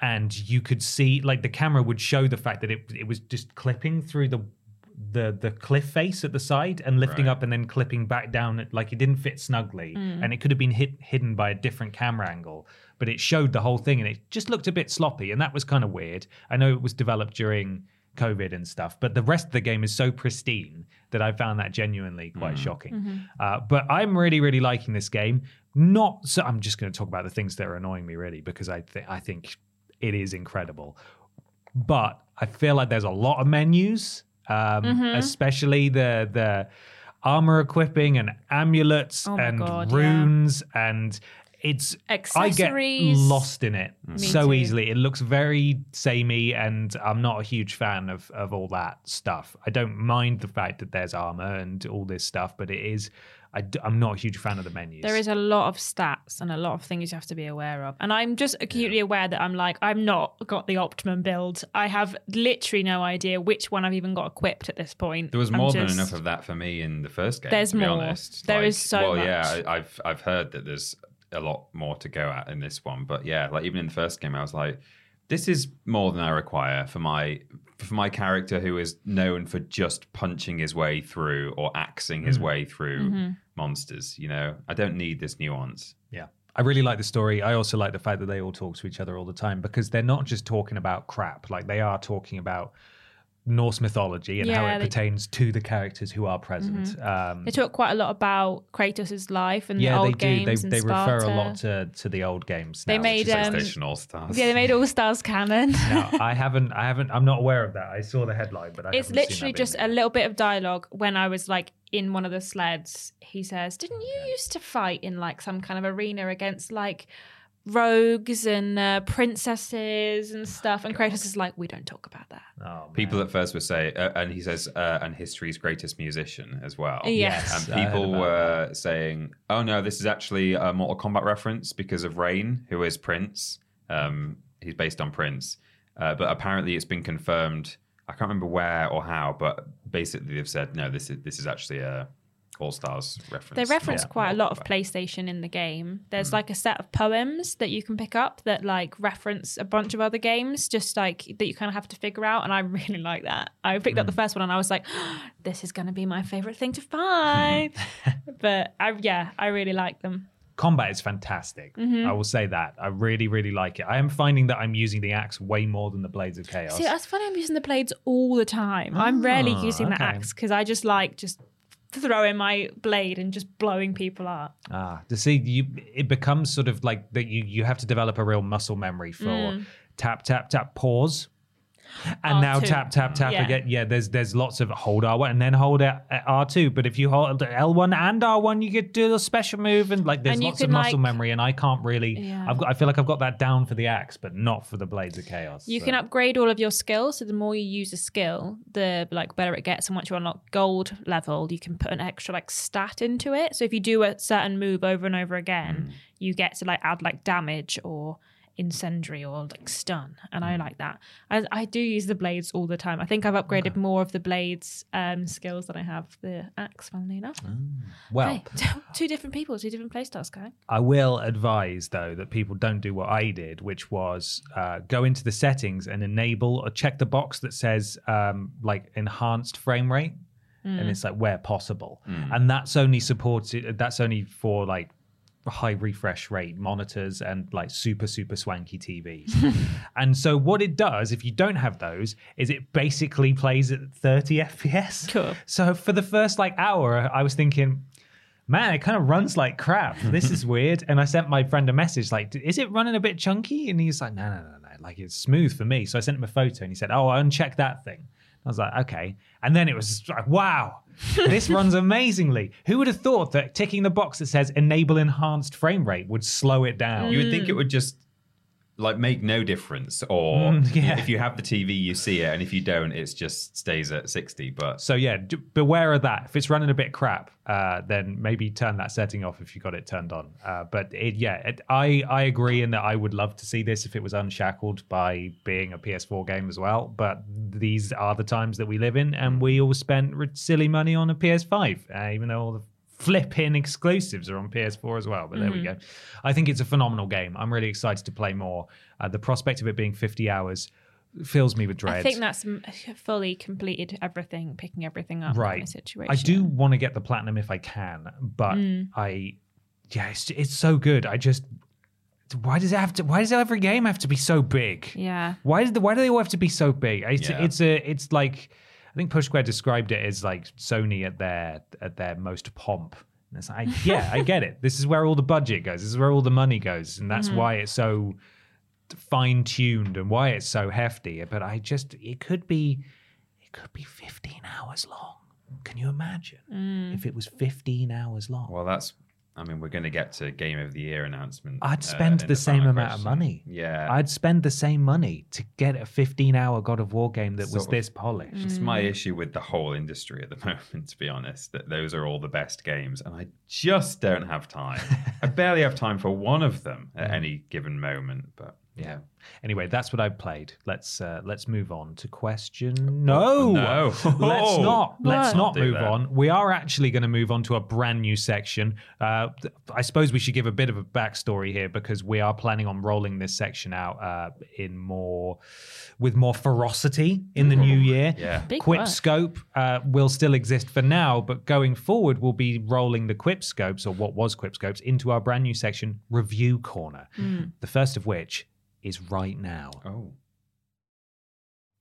And you could see, like, the camera would show the fact that it it was just clipping through the the the cliff face at the side and lifting Right. up and then clipping back down it like it didn't fit snugly. Mm. And it could have been hit, hidden by a different camera angle but it showed the whole thing and it just looked a bit sloppy and that was kind of weird. I know it was developed during covid and stuff but the rest of the game is so pristine that i found that genuinely quite mm. shocking. Mm-hmm. Uh, but i'm really really liking this game. Not so i'm just going to talk about the things that are annoying me really because i th- i think it is incredible. But I feel like there's a lot of menus, um, especially the the armor equipping and amulets Oh and God, yeah. runes and. it's I get lost in it so too. easily. It looks very samey, and I'm not a huge fan of of all that stuff. I don't mind the fact that there's armor and all this stuff, but it is. I, am not a huge fan of the menus. There is a lot of stats and a lot of things you have to be aware of. And I'm just acutely aware that I'm like, I'm not got the optimum build. I have literally no idea which one I've even got equipped at this point. There was I'm more than enough of that for me in the first game. There's to be more. honest, There is so well, yeah. I, I've I've heard that there's a lot more to go at in this one, but yeah, like even in the first game, I was like, this is more than I require for my for my character who is known for just punching his way through or axing his way through Mm-hmm. monsters. You know, I don't need this nuance. Yeah. I really like the story. I also like the fact that they all talk to each other all the time because they're not just talking about crap. Like they are talking about Norse mythology and how it they- Mm-hmm. pertains to the characters who are present. Um, They talk quite a lot about Kratos' life and yeah, the they old do. games They, and they refer a lot to, to the old games. They made, which is um, PlayStation All Stars. Yeah, they made All Stars canon. No, I haven't. I haven't. I'm not aware of that. I saw the headline, but I it's haven't seen literally that just a little bit of dialogue when I was like in one of the sleds. He says, "Didn't you used to fight in like some kind of arena against like rogues and uh, princesses and stuff?" And Kratos is like, "We don't talk about that." Oh. People at first would say, uh, and he says, uh, and history's greatest musician as well. Yes. And people about were saying, oh no, this is actually a Mortal Kombat reference because of Rain, who is Prince. Um, he's based on Prince. Uh, but apparently it's been confirmed. I can't remember where or how, but basically they've said, no, this is this is actually a All Stars reference. They reference not quite a lot of PlayStation in the game. There's Hmm. like a set of poems that you can pick up that like reference a bunch of other games, just like that you kind of have to figure out. And I really like that. I picked Hmm. up the first one and I was like, this is going to be my favorite thing to find. but I, yeah, I really like them. combat is fantastic. Mm-hmm. I will say that. I really, really like it. I am finding that I'm using the axe way more than the blades of chaos. See, that's funny. I'm using the blades all the time. I'm rarely Ah, using the axe because I just like just throwing my blade and just blowing people up. Ah, to see you, it becomes sort of like that. You you have to develop a real muscle memory for Mm. tap tap tap pause, and now R2. tap tap tap Yeah. again. Yeah, there's there's lots of hold R one and then hold R two. But if you hold L one and R one, you could do a special move and like there's And lots of muscle like- memory. And I can't really. Yeah. I've got. I feel like I've got that down for the axe, but not for the blades of chaos. You so. can upgrade all of your skills. So the more you use a skill, the like better it gets. And once you unlock gold level, you can put an extra like stat into it. So if you do a certain move over and over again, mm. you get to like add like damage or incendiary or like stun. And I like that. I, I do use the blades all the time. I think I've upgraded more of the blades um, skills than I have the axe. Funnily enough. well. Hey, two different people, two different playstyles, guy. I will advise though that people don't do what I did, which was uh, go into the settings and enable or check the box that says um, like enhanced frame rate, and it's like where possible, and that's only supported. That's only for like high refresh rate monitors and like super super swanky TVs. and so what it does if you don't have those is it basically plays at 30 FPS. Cool. So for the first like hour I was thinking man, it kind of runs like crap. This is weird. And I sent my friend a message like, is it running a bit chunky? And he's like, no, no, no, no. Like it's smooth for me. So I sent him a photo and he said, oh, I uncheck that thing. I was like, okay. And then it was like, wow, this runs amazingly. Who would have thought that ticking the box that says enable enhanced frame rate would slow it down? You would think it would just like make no difference, or Mm, yeah. if you have the TV, you see it, and if you don't, it just stays at sixty. But So yeah, d- beware of that. If it's running a bit crap, uh, then maybe turn that setting off if you got it turned on. Uh, but it, yeah, it, I I agree in that I would love to see this if it was unshackled by being a PS4 game as well. But these are the times that we live in, and we all spent silly money on a PS5, uh, even though all the flipping exclusives are on PS4 as well. But there we mm-hmm. go. I think it's a phenomenal game. I'm really excited to play more. Uh, the prospect of it being 50 hours fills me with dread. I think that's uh, fully completed everything, picking everything up. Kind right of situation. i do want to get the platinum if i can but mm. i yeah it's, it's so good i just why does it have to why does every game have to be so big Yeah. why does the why do they all have to be so big it's, Yeah. it's a it's like i think push square described it as like sony at their at their most pomp. And it's like yeah i get it. This is where all the budget goes. This is where all the money goes. And that's mm-hmm. why it's so fine tuned and why it's so hefty. But I just it could be it could be 15 hours long. Can you imagine? Mm. If it was 15 hours long? well, that's I mean, we're going to get to Game of the Year announcement. I'd uh, spend in the same final amount of money. Yeah. I'd spend the same money to get a 15 hour God of War game that was of. this polished. It's my issue with the whole industry at the moment, to be honest, that those are all the best games, and I just don't have time. I barely have time for one of them at any given moment, but yeah. Anyway, that's what I played. Let's uh, let's move on to question. No, no. let's not. Let's What? not Do move that. on. We are actually going to move on to a brand new section. Uh, th- I suppose we should give a bit of a backstory here because we are planning on rolling this section out uh, in more with more ferocity in the new year. Yeah. Big Quip work. Scope uh, will still exist for now, but going forward, we'll be rolling the Quip Scopes, or what was Quip Scopes, into our brand new section, Review Corner. The first of which is right now. Oh.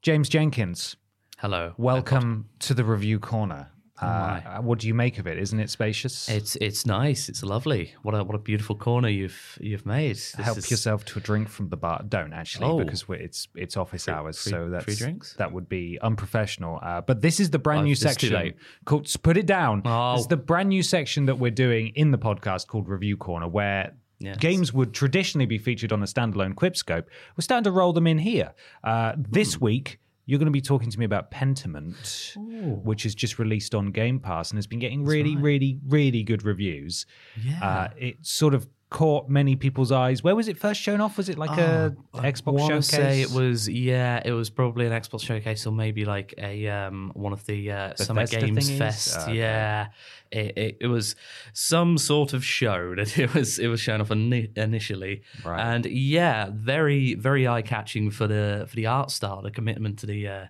James Jenkins, Hello. welcome to the Review Corner. Oh, Uh, my. what do you make of it? Isn't it spacious? It's it's nice. It's lovely. What a what a beautiful corner you've you've made. This Help is- yourself to a drink from the bar. Don't actually, Oh. because we're, it's it's office hours, free- so that's free drinks? that would be unprofessional. Uh, but this is the brand Oh, new it's too section late. called. Put it down. Oh. It's the brand new section that we're doing in the podcast called Review Corner, where. Yes. Games would traditionally be featured on a standalone Quipscope. We're starting to roll them in here. Uh, this Hmm. week, you're going to be talking to me about Pentiment, which is just released on Game Pass and has been getting really, really, really good reviews. Yeah. Uh, it sort of caught many people's eyes. Where was it first shown off? Was it like a Xbox Oh, I showcase? say it was yeah, it was probably an Xbox showcase or maybe like a um one of the uh, Summer Games thingies? Fest. Oh, okay. Yeah, it, it it was some sort of show that it was it was shown off ini- initially, Right. and yeah, very very eye catching for the for the art style, the commitment to the. Uh,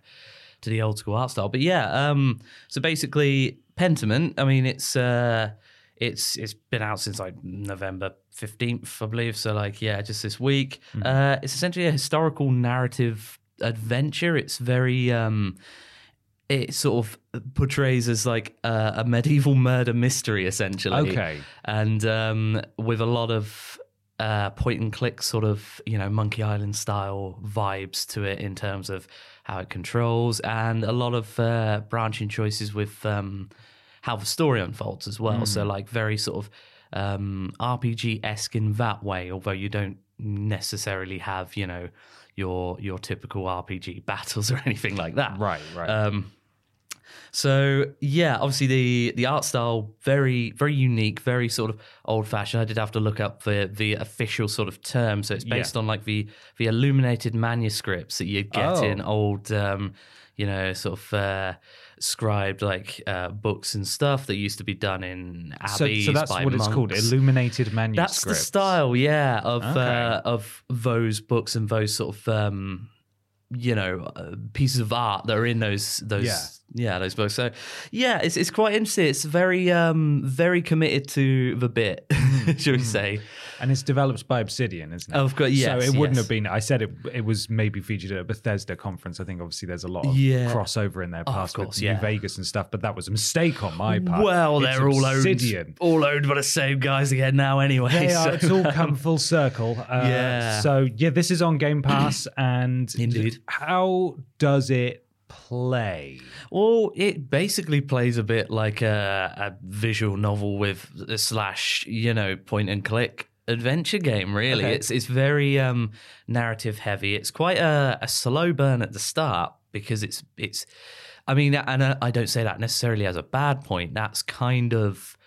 to the old school art style, but yeah. Um, so basically, Pentiment. I mean, it's uh, it's it's been out since like November fifteenth, I believe. So like, yeah, just this week. Uh, it's essentially a historical narrative adventure. It's very um, it sort of portrays as like a, a medieval murder mystery, essentially. Okay. and um, with a lot of uh, point and click sort of you know Monkey Island style vibes to it in terms of how it controls, and a lot of uh, branching choices with um, how the story unfolds as well. So like very sort of um, RPG esque in that way, although you don't necessarily have you know your your typical RPG battles or anything like that. Right, right. Um, so yeah, obviously the the art style very very unique, very sort of old fashioned. I did have to look up the the official sort of term. So it's based on like the the illuminated manuscripts that you get Oh. in old, um, you know, sort of. Uh, scribed like uh, books and stuff that used to be done in so, abbeys so that's by what it's called, illuminated illuminated That's the style, yeah, of Okay. uh, of those books and those sort of um, you know uh, pieces of art that are in those those Yeah. yeah. those books. So yeah, it's it's quite interesting. It's very um very committed to the bit, Mm, shall we say? And it's developed by Obsidian, isn't it? Of course, yes. So it wouldn't yes. have been. I said it. It was maybe featured at a Bethesda conference. I think obviously there's a lot of Yeah. crossover in their Oh, past course, with yeah. New Vegas and stuff. But that was a mistake on my part. Well, It's they're all Obsidian. owned, all owned by the same guys again now, anyway. They so- are. It's all come full circle. Uh, Yeah. So yeah, this is on Game Pass, and Indeed. how does it play? Well, it basically plays a bit like a, a visual novel with a slash, you know, point and click adventure game. Really, Okay. it's it's very um, narrative heavy. It's quite a, a slow burn at the start because it's it's. I mean, and I don't say that necessarily as a bad point. That's kind of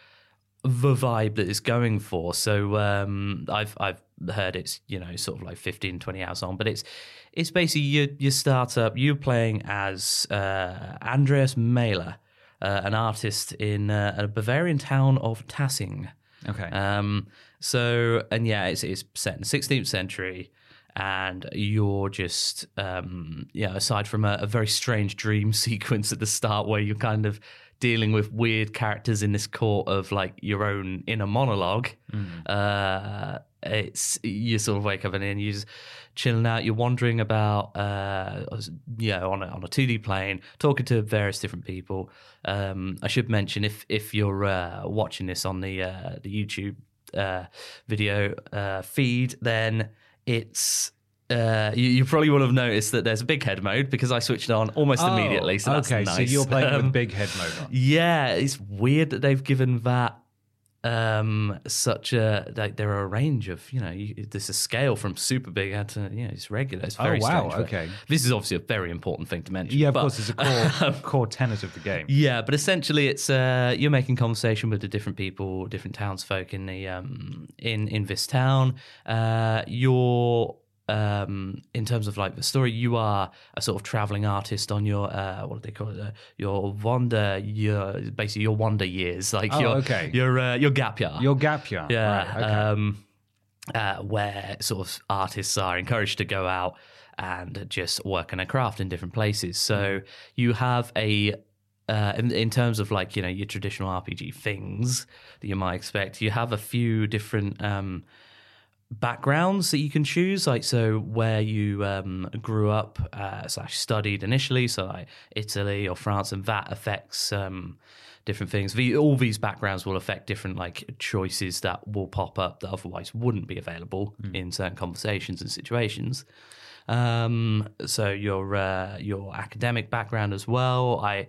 the vibe that it's going for. So um, I've I've heard it's you know sort of like 15, 20 hours on, but it's it's basically you you start up. You're playing as uh, Andreas Maler, uh, an artist in uh, a Bavarian town of Tassing. Okay. Um, so and yeah, it's it's set in the 16th century, and you're just um, yeah. Aside from a, a very strange dream sequence at the start, where you're kind of dealing with weird characters in this court of like your own inner monologue. Uh, it's you sort of wake up and then you're just chilling out. You're wandering about, uh, yeah, on a, on a 2D plane, talking to various different people. Um, I should mention if if you're uh, watching this on the uh, the YouTube uh, video uh, feed, then it's. Uh, you, you probably will have noticed that there's a big head mode because I switched it on almost Oh, immediately. So that's okay, nice. so you're playing Um, with big head mode on. yeah, it's weird that they've given that um, such a like there are a range of you know you, there's a scale from super big out to you know it's regular. It's Oh, very wow, strange, okay. This is obviously a very important thing to mention. Yeah, of but- course, it's a core core tenet of the game. yeah, but essentially, it's uh, you're making conversation with the different people, different townsfolk in the um, in in this town. Uh, you're um, in terms of like the story, you are a sort of traveling artist on your uh, what do they call it? Uh, your wander, your basically your wander years, like Oh, your okay. your uh, your gap year. Your gap year. Yeah. Right, okay. um, uh, where sort of artists are encouraged to go out and just work on a craft in different places. So you have a uh, in, in terms of like you know your traditional RPG things that you might expect, you have a few different um, backgrounds that you can choose. Like so, where you um, grew up uh, slash studied initially, so like Italy or France, and that affects um, different things. The, all these backgrounds will affect different like choices that will pop up that otherwise wouldn't be available in certain conversations and situations. Um, so your uh, your academic background as well. I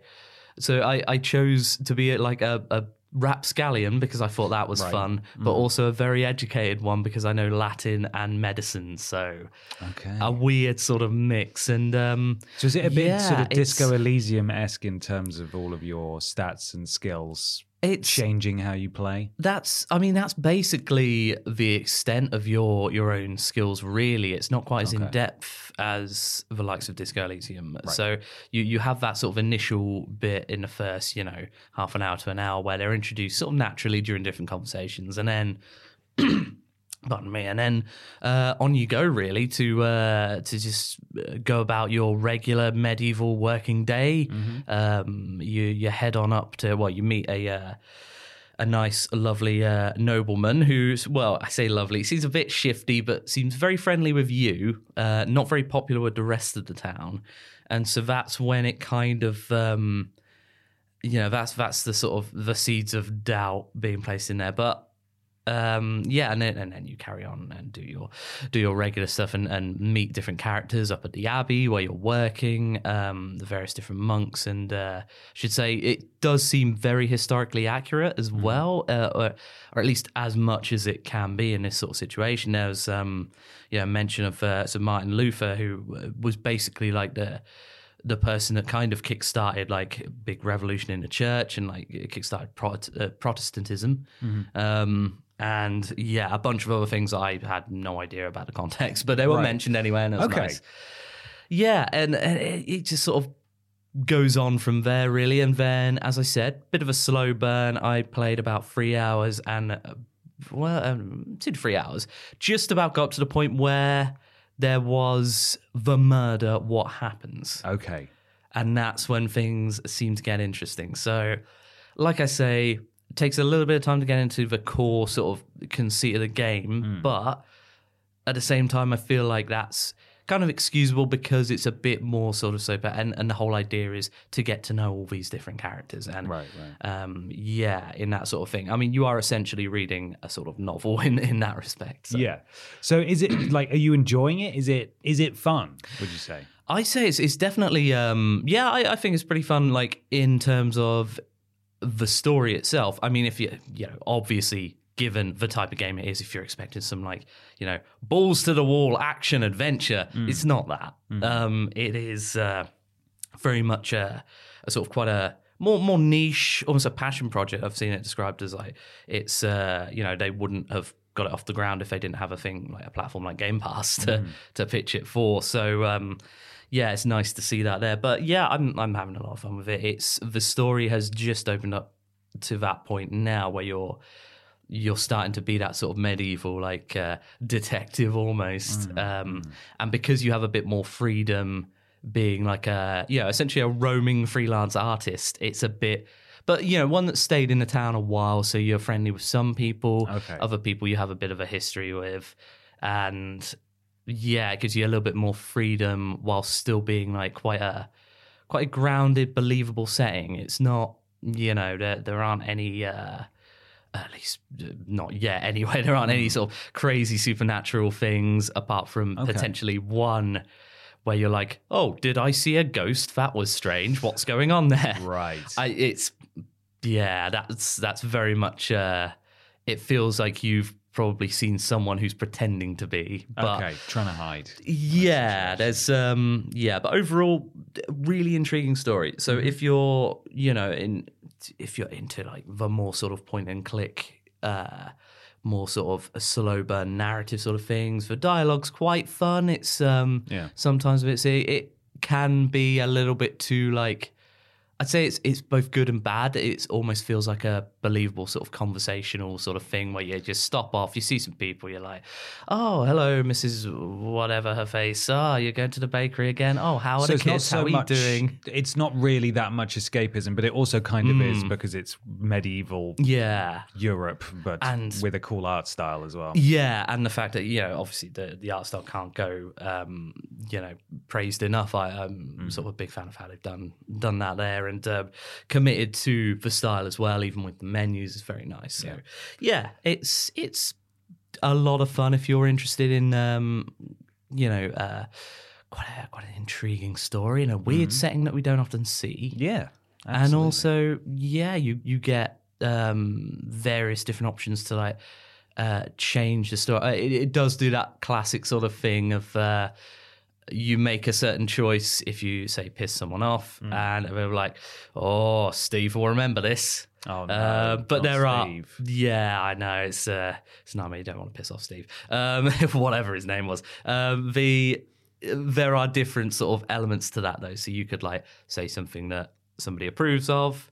so I, I chose to be like a, a rapscallion because I thought that was fun, but also a very educated one because I know Latin and medicine. So okay. a weird sort of mix. And um, so is it a bit sort of Disco Elysium esque in terms of all of your stats and skills it's changing how you play? That's, I mean, that's basically the extent of your your own skills. Really, it's not quite as in depth as the likes of Disco Elysium. So you you have that sort of initial bit in the first, you know, half an hour to an hour where they're introduced sort of naturally during different conversations, and then. Pardon me, and then uh, on you go really to uh, to just uh, go about your regular medieval working day. Um, you you head on up to well, you meet a uh, a nice, lovely uh, nobleman who's, well, I say lovely, seems a bit shifty, but seems very friendly with you, uh, not very popular with the rest of the town. And so that's when it kind of, um, you know, that's that's the sort of the seeds of doubt being placed in there. But um, yeah, and then, and then you carry on and do your do your regular stuff and, and meet different characters up at the abbey where you're working, um, the various different monks, and uh, I should say it does seem very historically accurate as well, uh, or, or at least as much as it can be in this sort of situation. There's um, yeah mention of uh, Sir Martin Luther, who uh, was basically like the the person that kind of kickstarted like a big revolution in the church and like kickstarted Prot- uh, Protestantism. Um, and yeah, a bunch of other things I had no idea about the context, but they were Right. mentioned anyway, and it was Okay. nice. Yeah, and, and it, it just sort of goes on from there, really. And then, as I said, bit of a slow burn. I played about three hours and, uh, well, um, two to three hours. Just about got to the point where there was the murder. What happens? Okay. and that's when things seem to get interesting. So, like I say, takes a little bit of time to get into the core sort of conceit of the game, but at the same time, I feel like that's kind of excusable because it's a bit more sort of soap, and and the whole idea is to get to know all these different characters, and Right, um, yeah, in that sort of thing. I mean, you are essentially reading a sort of novel in in that respect. so. Yeah. So is it like are you enjoying it? Is it is it fun, would you say? I say it's, it's definitely, um, yeah, I, I think it's pretty fun. Like in terms of the story itself. I mean, if you, you know, obviously, given the type of game it is, if you're expecting some like, you know, balls to the wall action adventure, it's not that. Um, it is uh, very much a, a sort of quite a more more niche, almost a passion project. I've seen it described as like it's, uh, you know, they wouldn't have got it off the ground if they didn't have a thing like a platform like Game Pass to to pitch it for. So. Um, yeah, it's nice to see that there. But yeah, I'm I'm having a lot of fun with it. It's the story has just opened up to that point now where you're you're starting to be that sort of medieval like uh, detective almost, um, and because you have a bit more freedom, being like a you know essentially a roaming freelance artist, it's a bit. But you know, one that stayed in the town a while, so you're friendly with some people. Okay. Other people you have a bit of a history with, and yeah, it gives you a little bit more freedom while still being like quite a quite a grounded, believable setting. It's not, you know, there there aren't any uh at least uh, not yet anyway, there aren't any sort of crazy supernatural things apart from Okay. potentially one where you're like, Oh, did I see a ghost? That was strange. What's going on there? Right. I, it's yeah, that's that's very much uh, it feels like you've probably seen someone who's pretending to be. But okay, trying to hide. yeah, there's um yeah, but overall really intriguing story. So if you're, you know, in if you're into like the more sort of point and click uh more sort of a slow burn narrative sort of things, the dialogue's quite fun. It's um Yeah. sometimes it's it, it can be a little bit too like I'd say it's it's both good and bad. It almost feels like a believable sort of conversational sort of thing where you just stop off. You see some people, you're like, "Oh, hello, Mrs. Whatever her face. Ah, you're going to the bakery again. Oh, how are the kids? how are you doing?" It's not really that much escapism, but it also kind of is because it's medieval Yeah, Europe, but And- with a cool art style as well. yeah, and the fact that you know, obviously the the art style can't go, um, you know, praised enough. I, I'm sort of a big fan of how they've done done that there and um, committed to the style as well, even with the menus. It's very nice. So yeah, it's it's a lot of fun if you're interested in, um, you know, uh, quite a, quite an intriguing story in a weird setting that we don't often see. Yeah. and also yeah you you get um various different options to like uh change the story Uh, it, it does do that classic sort of thing of uh you make a certain choice if you say piss someone off and they're like oh steve will remember this. Oh, no, uh, but there Steve. are yeah i know it's uh it's not me you don't want to piss off steve. Um whatever his name was. Um the there are different sort of elements to that though. So you could like say something that somebody approves of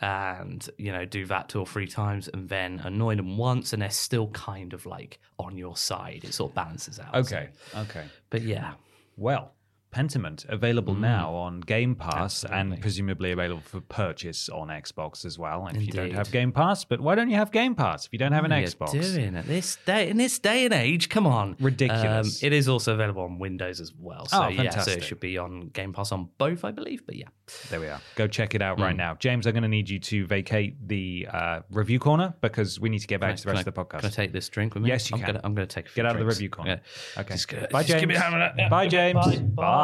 and you know do that two or three times and then annoy them once and they're still kind of like on your side. It sort of balances out So- Okay. Okay. but yeah Well, Pentiment available now on Game Pass and presumably available for purchase on Xbox as well. If you don't have Game Pass, but why don't you have Game Pass if you don't have an What are you Xbox? doing at this day in this day and age come on Ridiculous. Um, it is also available on windows as well so Oh, yeah so it should be on game pass on both i believe but yeah There we are. Go check it out right Hmm. now. James, I'm going to need you to vacate the uh, review corner because we need to get back to the rest Can of the I- podcast. Can I take this drink with me? Yes, you I'm can. Gonna, I'm going to take a few Get out of the review corner. Yeah. Okay. Just, Bye, just James. on that. Bye, James. Bye.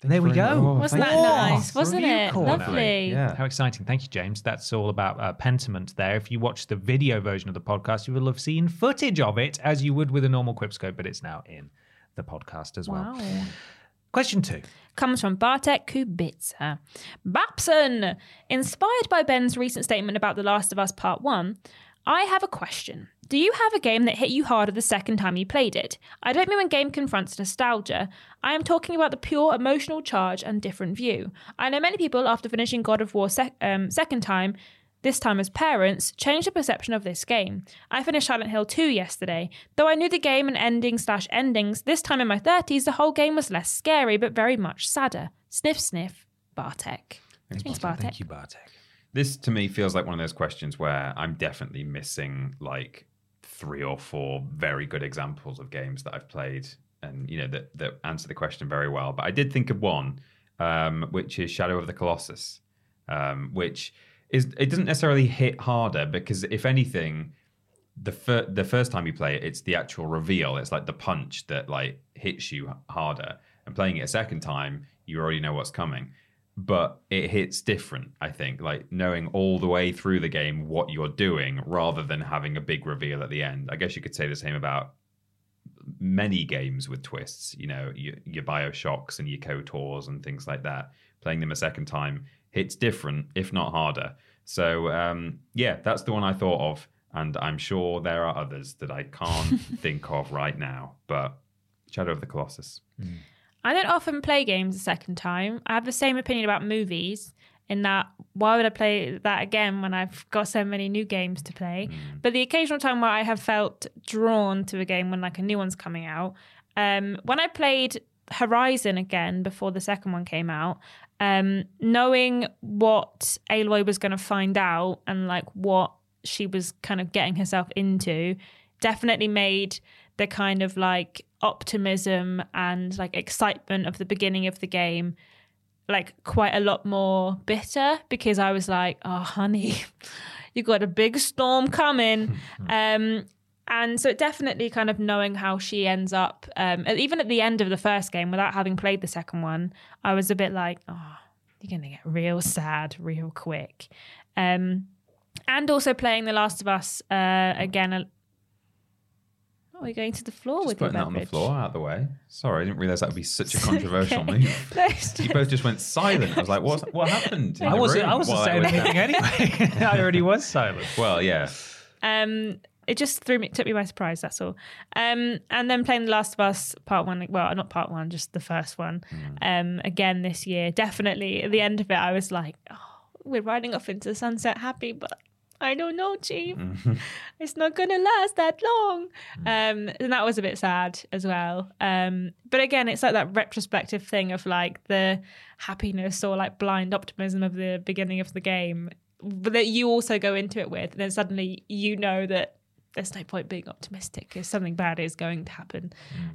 There we go. Wasn't that Oh, nice? Wasn't review it? corner. Lovely. Yeah. How exciting. Thank you, James. That's all about uh, Pentiment there. If you watch the video version of the podcast, you will have seen footage of it as you would with a normal Quipscope, but it's now in the podcast as well. Wow. Question two. comes from Bartek Kubica. Babson! Inspired by Ben's recent statement about The Last of Us Part 1, I have a question. Do you have a game that hit you harder the second time you played it? I don't mean when game confronts nostalgia. I am talking about the pure emotional charge and different view. I know many people, after finishing God of War sec- um, second time, this time as parents, changed the perception of this game. I finished Silent Hill 2 yesterday. Though I knew the game and ending slash endings, this time in my 30s, the whole game was less scary but very much sadder. Sniff, sniff, Bartek. Thanks, Bartek. Thank you, Bartek. This to me feels like one of those questions where I'm definitely missing like three or four very good examples of games that I've played and you know that that answer the question very well. But I did think of one, um, which is Shadow of the Colossus, um, which is it doesn't necessarily hit harder because if anything, the fir- the first time you play it, it's the actual reveal. It's like the punch that like hits you harder. And playing it a second time, you already know what's coming. But it hits different, I think. Like knowing all the way through the game what you're doing, rather than having a big reveal at the end. I guess you could say the same about many games with twists. You know, your, your Bioshocks and your KOTORs and things like that. Playing them a second time hits different, if not harder. So um, yeah, that's the one I thought of, and I'm sure there are others that I can't think of right now. But Shadow of the Colossus. I don't often play games a second time. I have the same opinion about movies in that why would I play that again when I've got so many new games to play? But the occasional time where I have felt drawn to a game when like a new one's coming out, um, when I played Horizon again before the second one came out, um, knowing what Aloy was going to find out and like what she was kind of getting herself into, definitely made the kind of like optimism and like excitement of the beginning of the game like quite a lot more bitter because I was like, oh, honey, you got a big storm coming. um, and so it definitely kind of knowing how she ends up, um, even at the end of the first game, without having played the second one, I was a bit like, oh, you're going to get real sad real quick. Um, and also playing The Last of Us uh, again. A- Oh, we're going to the floor Just with your putting that on the beverage. floor out of the way. Sorry, I didn't realize that would be such a controversial Okay. move. No, it's You both just went silent. I was like, what, what happened? in I the wasn't. I wasn't while saying was there? anything anyway. I already was silent. Well, yeah. Um, it just threw me, took me by surprise. That's all. Um, and then playing The Last of Us Part One. Well, not Part One, just the first one. Um, again this year. Definitely at the end of it, I was like, oh, we're riding off into the sunset, happy, but. I don't know, Chief. It's not gonna last that long. Um, and that was a bit sad as well. Um, but again, it's like that retrospective thing of like the happiness or like blind optimism of the beginning of the game but that you also go into it with, and then suddenly you know that there's no point being optimistic because something bad is going to happen.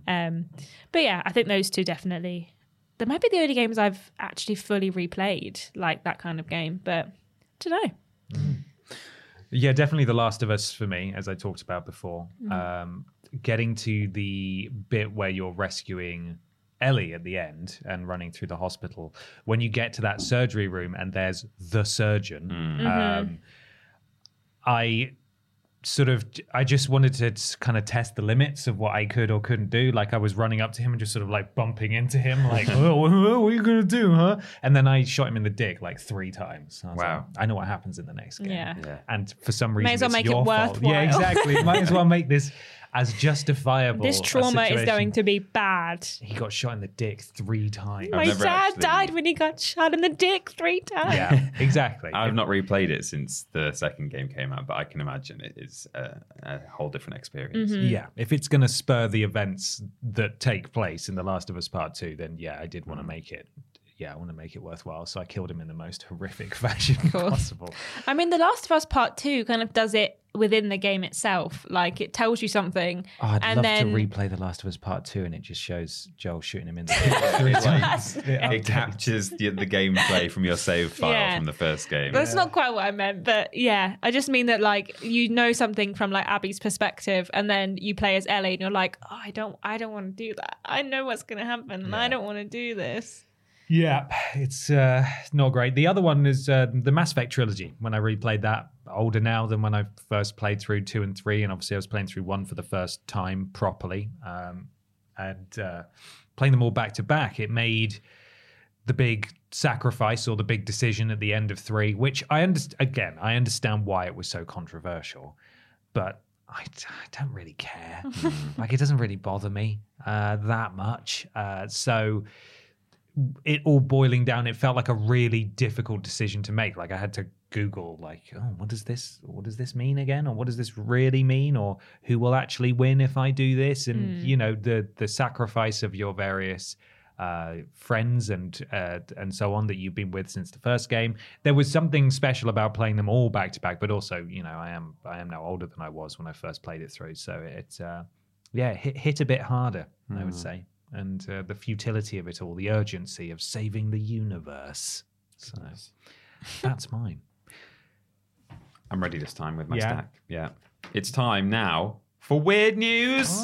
Um, but yeah, I think those two definitely. They might be the only games I've actually fully replayed, like that kind of game. But I don't know. Yeah, definitely The Last of Us for me, as I talked about before. Mm. Um, getting to the bit where you're rescuing Ellie at the end and running through the hospital. When you get to that surgery room and there's the surgeon, Mm-hmm. um, I sort of I just wanted to kind of test the limits of what I could or couldn't do. Like I was running up to him and just sort of like bumping into him, like, oh, what are you gonna do, huh? And then I shot him in the dick like three times. I was Wow. like, I know what happens in the next game. Yeah. Yeah. And for some reason, as well it's make it your fault. Yeah, exactly. Might as well make this as justifiable. This a trauma is going to be bad. He got shot in the dick three times. My dad actually- died when he got shot in the dick three times. Yeah, exactly. I've not replayed it since the second game came out, but I can imagine it is a, a whole different experience. Mm-hmm. Yeah, if it's going to spur the events that take place in The Last of Us Part Two, then yeah, I did want to make it. Yeah, I want to make it worthwhile. So I killed him in the most horrific fashion possible. I mean, The Last of Us Part Two kind of does it within the game itself. Like it tells you something, Oh, I'd and love then to replay The Last of Us Part Two, and it just shows Joel shooting him in the dick three times. It It captures the, the gameplay from your save file Yeah. from the first game. That's not quite what I meant, but yeah, I just mean that like you know something from like Abby's perspective, and then you play as Ellie, and you're like, oh, I don't, I don't want to do that. I know what's gonna happen, and I don't want to do this. Yeah, it's uh, not great. The other one is uh, the Mass Effect trilogy. When I replayed that, older now than when I first played through two and three, and obviously I was playing through one for the first time properly, um, and uh, playing them all back to back. It made the big sacrifice or the big decision at the end of three, which I understand. Again, I understand why it was so controversial, but I, d- I don't really care. like it doesn't really bother me uh, that much. Uh, so it all boiling down, it felt like a really difficult decision to make. Like I had to Google, like, oh, what does this, what does this mean again, or what does this really mean, or who will actually win if I do this, and you know, the the sacrifice of your various uh, friends and uh, and so on that you've been with since the first game. There was something special about playing them all back to back, but also, you know, I am I am now older than I was when I first played it through, so it uh, yeah it hit, hit a bit harder, I would say, and uh, the futility of it all, the urgency of saving the universe. So that's mine. I'm ready this time with my Yeah. stack. Yeah. It's time now for weird news.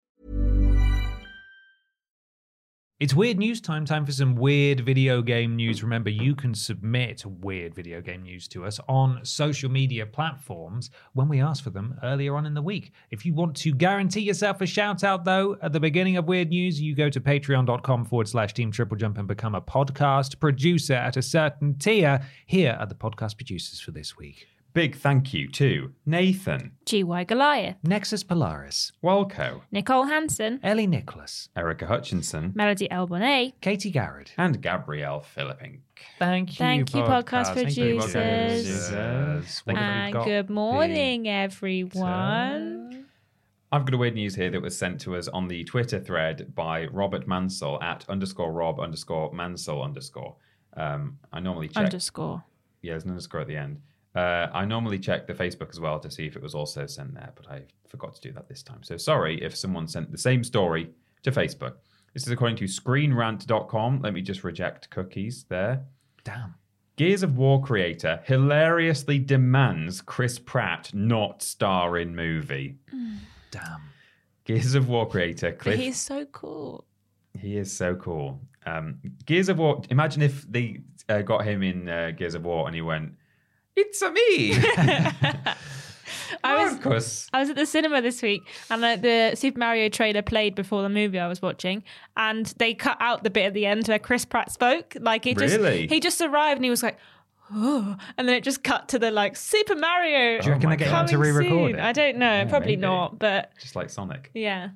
It's weird news time. Time for some weird video game news. Remember, you can submit weird video game news to us on social media platforms when we ask for them earlier on in the week. If you want to guarantee yourself a shout out, though, at the beginning of Weird News, you go to patreon.com forward slash team triple jump and become a podcast producer at a certain tier. Here are the podcast producers for this week Big thank you to Nathan, GY Goliath, Nexus Polaris, Walco, Nicole Hansen, Ellie Nicholas, Erica Hutchinson, Melody Elbonet, Katie Garrett. and Gabrielle Philippink. Thank you, Thank you, podcast Thank you, producers. producers. What have we and got? good morning, everyone. I've got a weird news here that was sent to us on the Twitter thread by Robert Mansell at underscore Rob underscore Mansell underscore. Um, I normally check. Underscore. yeah, there's an underscore at the end. Uh, I normally check the Facebook as well to see if it was also sent there, but I forgot to do that this time. So sorry if someone sent the same story to Facebook. This is according to screenrant.com. Let me just reject cookies there. Damn. Gears of War creator hilariously demands Chris Pratt not star in movie. Damn. Gears of War creator But Cliff. he's so cool. He is so cool. Um, Gears of War. Imagine if they uh, got him in uh, Gears of War and he went, "It's a me, I was Marcus." I was at the cinema this week and uh, the Super Mario trailer played before the movie I was watching and they cut out the bit at the end where Chris Pratt spoke. Like it just Really? he just arrived and he was like Oh, and then it just cut to the like Super Mario. Do you reckon my they get him to re-record it? I don't know. Probably maybe. not, but Just like Sonic. yeah.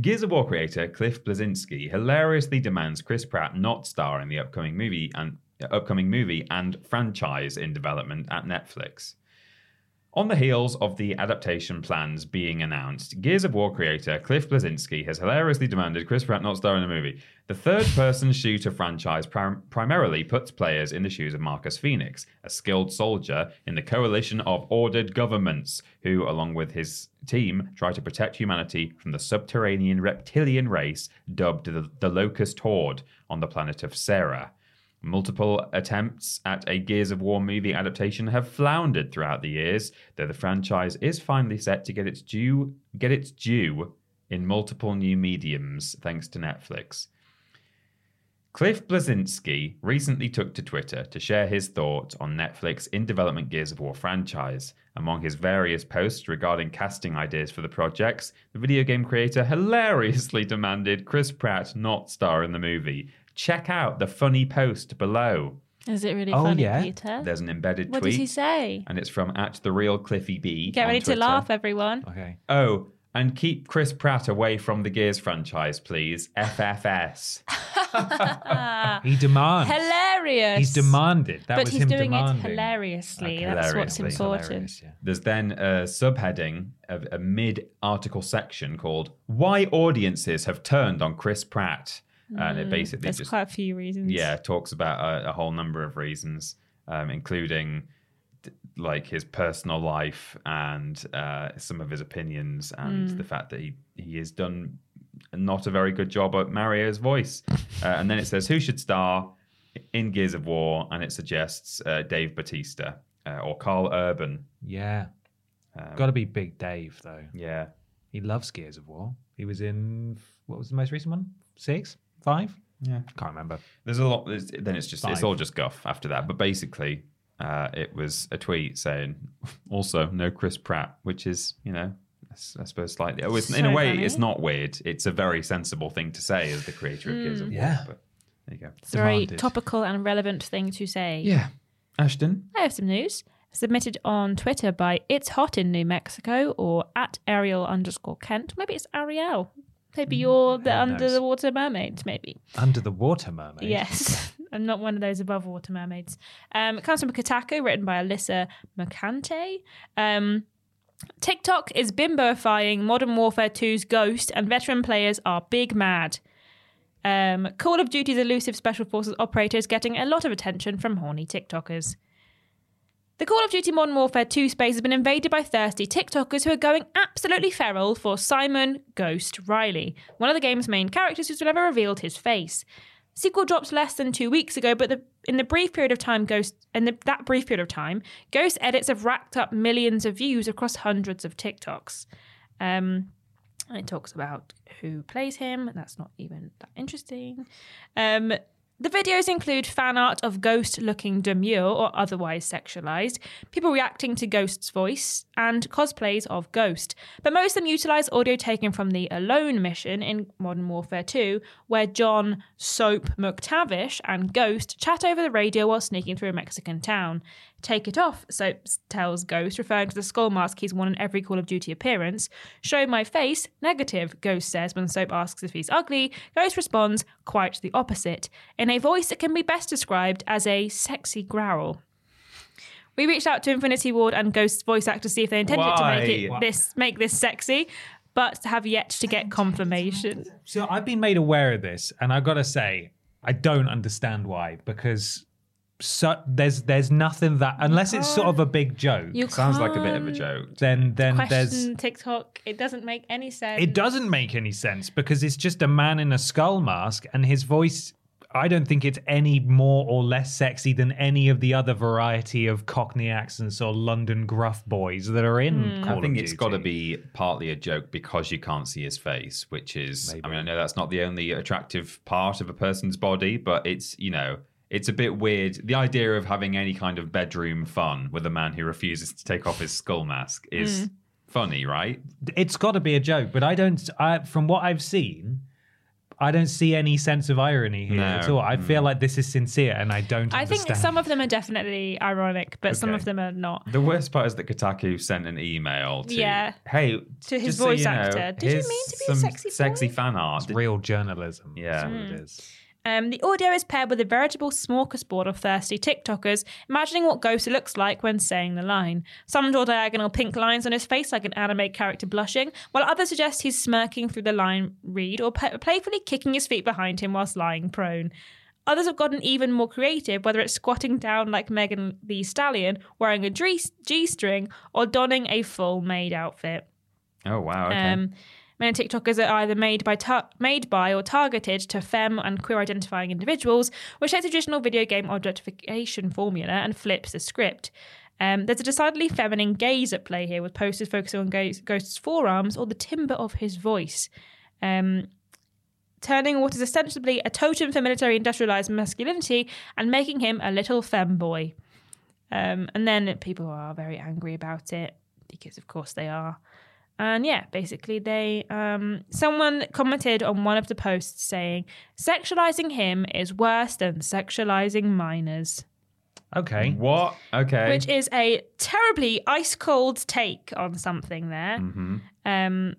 Gears of War creator Cliff Bleszinski hilariously demands Chris Pratt not star in the upcoming movie and Uh, upcoming movie and franchise in development at Netflix. On the heels of the adaptation plans being announced, Gears of War creator Cliff Bleszinski has hilariously demanded Chris Pratt not star in the movie. The third person shooter franchise prim- primarily puts players in the shoes of Marcus Phoenix, a skilled soldier in the coalition of ordered governments, who, along with his team, try to protect humanity from the subterranean reptilian race dubbed the, the Locust Horde on the planet of Sera. Multiple attempts at a Gears of War movie adaptation have floundered throughout the years, though the franchise is finally set to get its due get its due in multiple new mediums thanks to Netflix. Cliff Bleszinski recently took to Twitter to share his thoughts on Netflix in development Gears of War franchise. Among his various posts regarding casting ideas for the projects, the video game creator hilariously demanded Chris Pratt not star in the movie. Check out the funny post below. Is it really Oh, funny, yeah? Peter? There's an embedded what tweet. What does he say? And it's from at the real Cliffy B. Get on ready to laugh, everyone. Okay. Oh, and keep Chris Pratt away from the Gears franchise, please. FFS. He demands. Hilarious. He's demanded. That but was he's him doing demanding. it hilariously. Okay, That's what's important. Hilarious, yeah. There's then a subheading of a mid article section called Why Audiences Have Turned on Chris Pratt. And it basically Mm, There's just quite a few reasons. yeah talks about a, a whole number of reasons, um, including like his personal life and uh, some of his opinions and Mm. the fact that he he has done not a very good job at Mario's voice. Uh, and then it says who should star in Gears of War, and it suggests uh, Dave Bautista uh, or Karl Urban. Yeah. Um, Got to be Big Dave, though. Yeah. He loves Gears of War. He was in, what was the most recent one? Six? Five? Yeah. Can't remember. There's a lot. There's, then it's just it's all just guff after that. But basically, uh, it was a tweet saying, also no Chris Pratt, which is you know, I suppose slightly. Oh, it's, in a way, funny. it's not weird. It's a very sensible thing to say as the creator of Gears of War. Yeah. But there you go. It's a very topical and relevant thing to say. Yeah. Ashton. I have some news submitted on Twitter by It's Hot in New Mexico or at Ariel underscore Kent. Maybe it's Ariel. Maybe you're the under the water mermaid. Maybe. Under the Water Mermaid. Yes. I'm not one of those above water mermaids. Um, it comes from a Kotaku, written by Alyssa Mercante. Um, TikTok is bimboifying Modern Warfare 2's Ghost, and veteran players are big mad. Um, Call of Duty's elusive Special Forces operator is getting a lot of attention from horny TikTokers. The Call of Duty Modern Warfare 2 space has been invaded by thirsty TikTokers who are going absolutely feral for Simon Ghost Riley, one of the game's main characters who's never revealed his face. Sequel dropped less than two weeks ago, but the, in the brief period of time, Ghost in the, that brief period of time, Ghost edits have racked up millions of views across hundreds of TikToks. Um, And it talks about who plays him, that's not even that interesting. Um, the videos include fan art of Ghost looking demure or otherwise sexualized, people reacting to Ghost's voice, and cosplays of Ghost. But most of them utilize audio taken from the Alone mission in Modern Warfare 2, where John Soap McTavish and Ghost chat over the radio while sneaking through a Mexican town. Take it off, Soap tells Ghost, referring to the skull mask he's worn in every Call of Duty appearance. Show my face, negative, Ghost says when Soap asks if he's ugly. Ghost responds, quite the opposite, in a voice that can be best described as a sexy growl. We reached out to Infinity Ward and Ghost's voice actor to see if they intended to make it Why? this make this sexy, but have yet to get confirmation. So I've been made aware of this, and I've got to say, I don't understand why because so, there's there's nothing that unless it's sort of a big joke, You Sounds like a bit of a joke. then then there's Question TikTok. It doesn't make any sense. it doesn't make any sense because it's just a man in a skull mask and his voice I don't think it's any more or less sexy than any of the other variety of Cockney accents or London gruff boys that are in hmm. Call I think of it's got to be partly a joke because you can't see his face, which is, I mean, I know that's not the only attractive part of a person's body, but it's, you know, it's a bit weird. The idea of having any kind of bedroom fun with a man who refuses to take off his skull mask is hmm. funny, right? It's got to be a joke, but I don't. I, from what I've seen, I don't see any sense of irony here No. at all. I feel hmm. like this is sincere, and I don't. I think some of them are definitely ironic, but some of them are not. The worst part is that Kotaku sent an email to, Yeah. hey, To his just so voice you know, actor. Did you mean to be a some sexy boy?" sexy fan art? It's real journalism. Yeah. That's what it hmm. is. Um, the audio is paired with a veritable smorgasbord of thirsty TikTokers, imagining what Ghost looks like when saying the line. Some draw diagonal pink lines on his face like an anime character blushing, while others suggest he's smirking through the line read or p- playfully kicking his feet behind him whilst lying prone. Others have gotten even more creative, whether it's squatting down like Megan Thee Stallion, wearing a G string, or donning a full maid outfit. Oh, wow. Okay. Um, many TikTokers are either made by made by or targeted to femme and queer identifying individuals, which takes the traditional video game objectification formula and flips the script. Um, there's a decidedly feminine gaze at play here, with posters focusing on Ghost- Ghost's forearms or the timbre of his voice. Um, turning what is ostensibly a totem for military industrialized masculinity and making him a little femboy. Um, and then people are very angry about it because, of course, they are. And yeah, basically, they um, someone commented on one of the posts saying, "Sexualizing him is worse than sexualizing minors," Okay. what? Okay. which is a terribly ice cold take on something there. Mm-hmm. Um,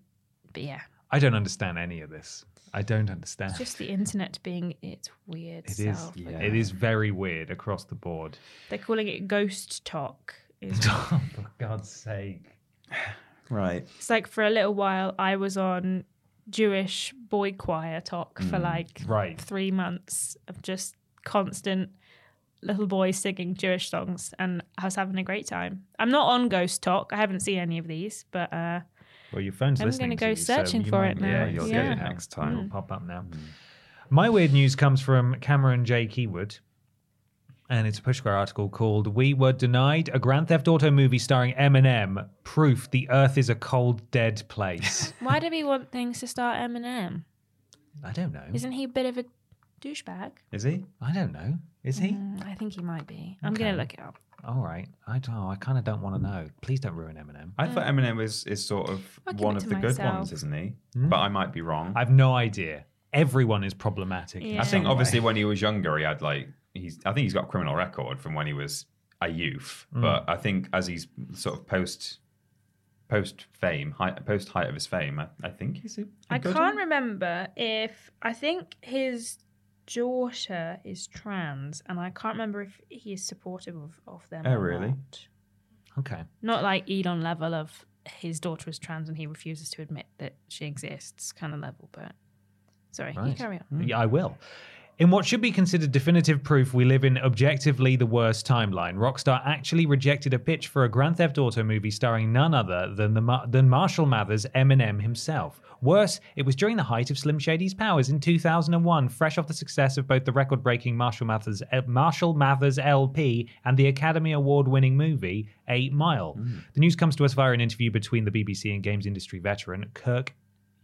but yeah, I don't understand any of this. I don't understand. just the internet being its weird It is. self. It is very weird across the board. They're calling it ghost talk. It's, oh, for God's sake. Right. it's like for a little while I was on Jewish boy choir talk for like Right. three months of just constant little boys singing Jewish songs, and I was having a great time. I'm not on Ghost Talk. I haven't seen any of these, but uh, Well, your phone's I'm listening gonna go you, so searching for might- it now. Yeah, you'll Yeah. get it Mm. next time. It'll pop up now. My weird news comes from Cameron J. Keywood. And it's a Push Square article called We Were Denied a Grand Theft Auto movie starring Eminem. Proof the Earth is a cold, dead place. why do we want things to start Eminem? I don't know. Isn't he a bit of a douchebag? Is he? I don't know. Is he? Mm, I think he might be. I'm gonna look it up. All right. I don't. I kind of don't want to know. Please don't ruin Eminem. I thought Eminem is, is sort of I'll give one it of to the good myself. ones, isn't he? But I might be wrong. I've no idea. Everyone is problematic. in Yeah. I think some obviously when he was younger, he had like he's. I think he's got a criminal record from when he was a youth. Mm. But I think as he's sort of post post fame, height, post height of his fame, I, I think he's. A, a I good can't one. remember if I think his daughter is trans, and I can't remember if he is supportive of, of them. Oh, or really? Not. Okay. Not like Elon level of his daughter is trans and he refuses to admit that she exists kind of level, but sorry, you carry on. Yeah, I will. In what should be considered definitive proof we live in objectively the worst timeline, Rockstar actually rejected a pitch for a Grand Theft Auto movie starring none other than the than Marshall Mathers Eminem himself. Worse, it was during the height of Slim Shady's powers in 2001, fresh off the success of both the record-breaking Marshall Mathers uh, Marshall Mathers LP and the Academy Award-winning movie Eight Mile. The news comes to us via an interview between the BBC and games industry veteran Kirk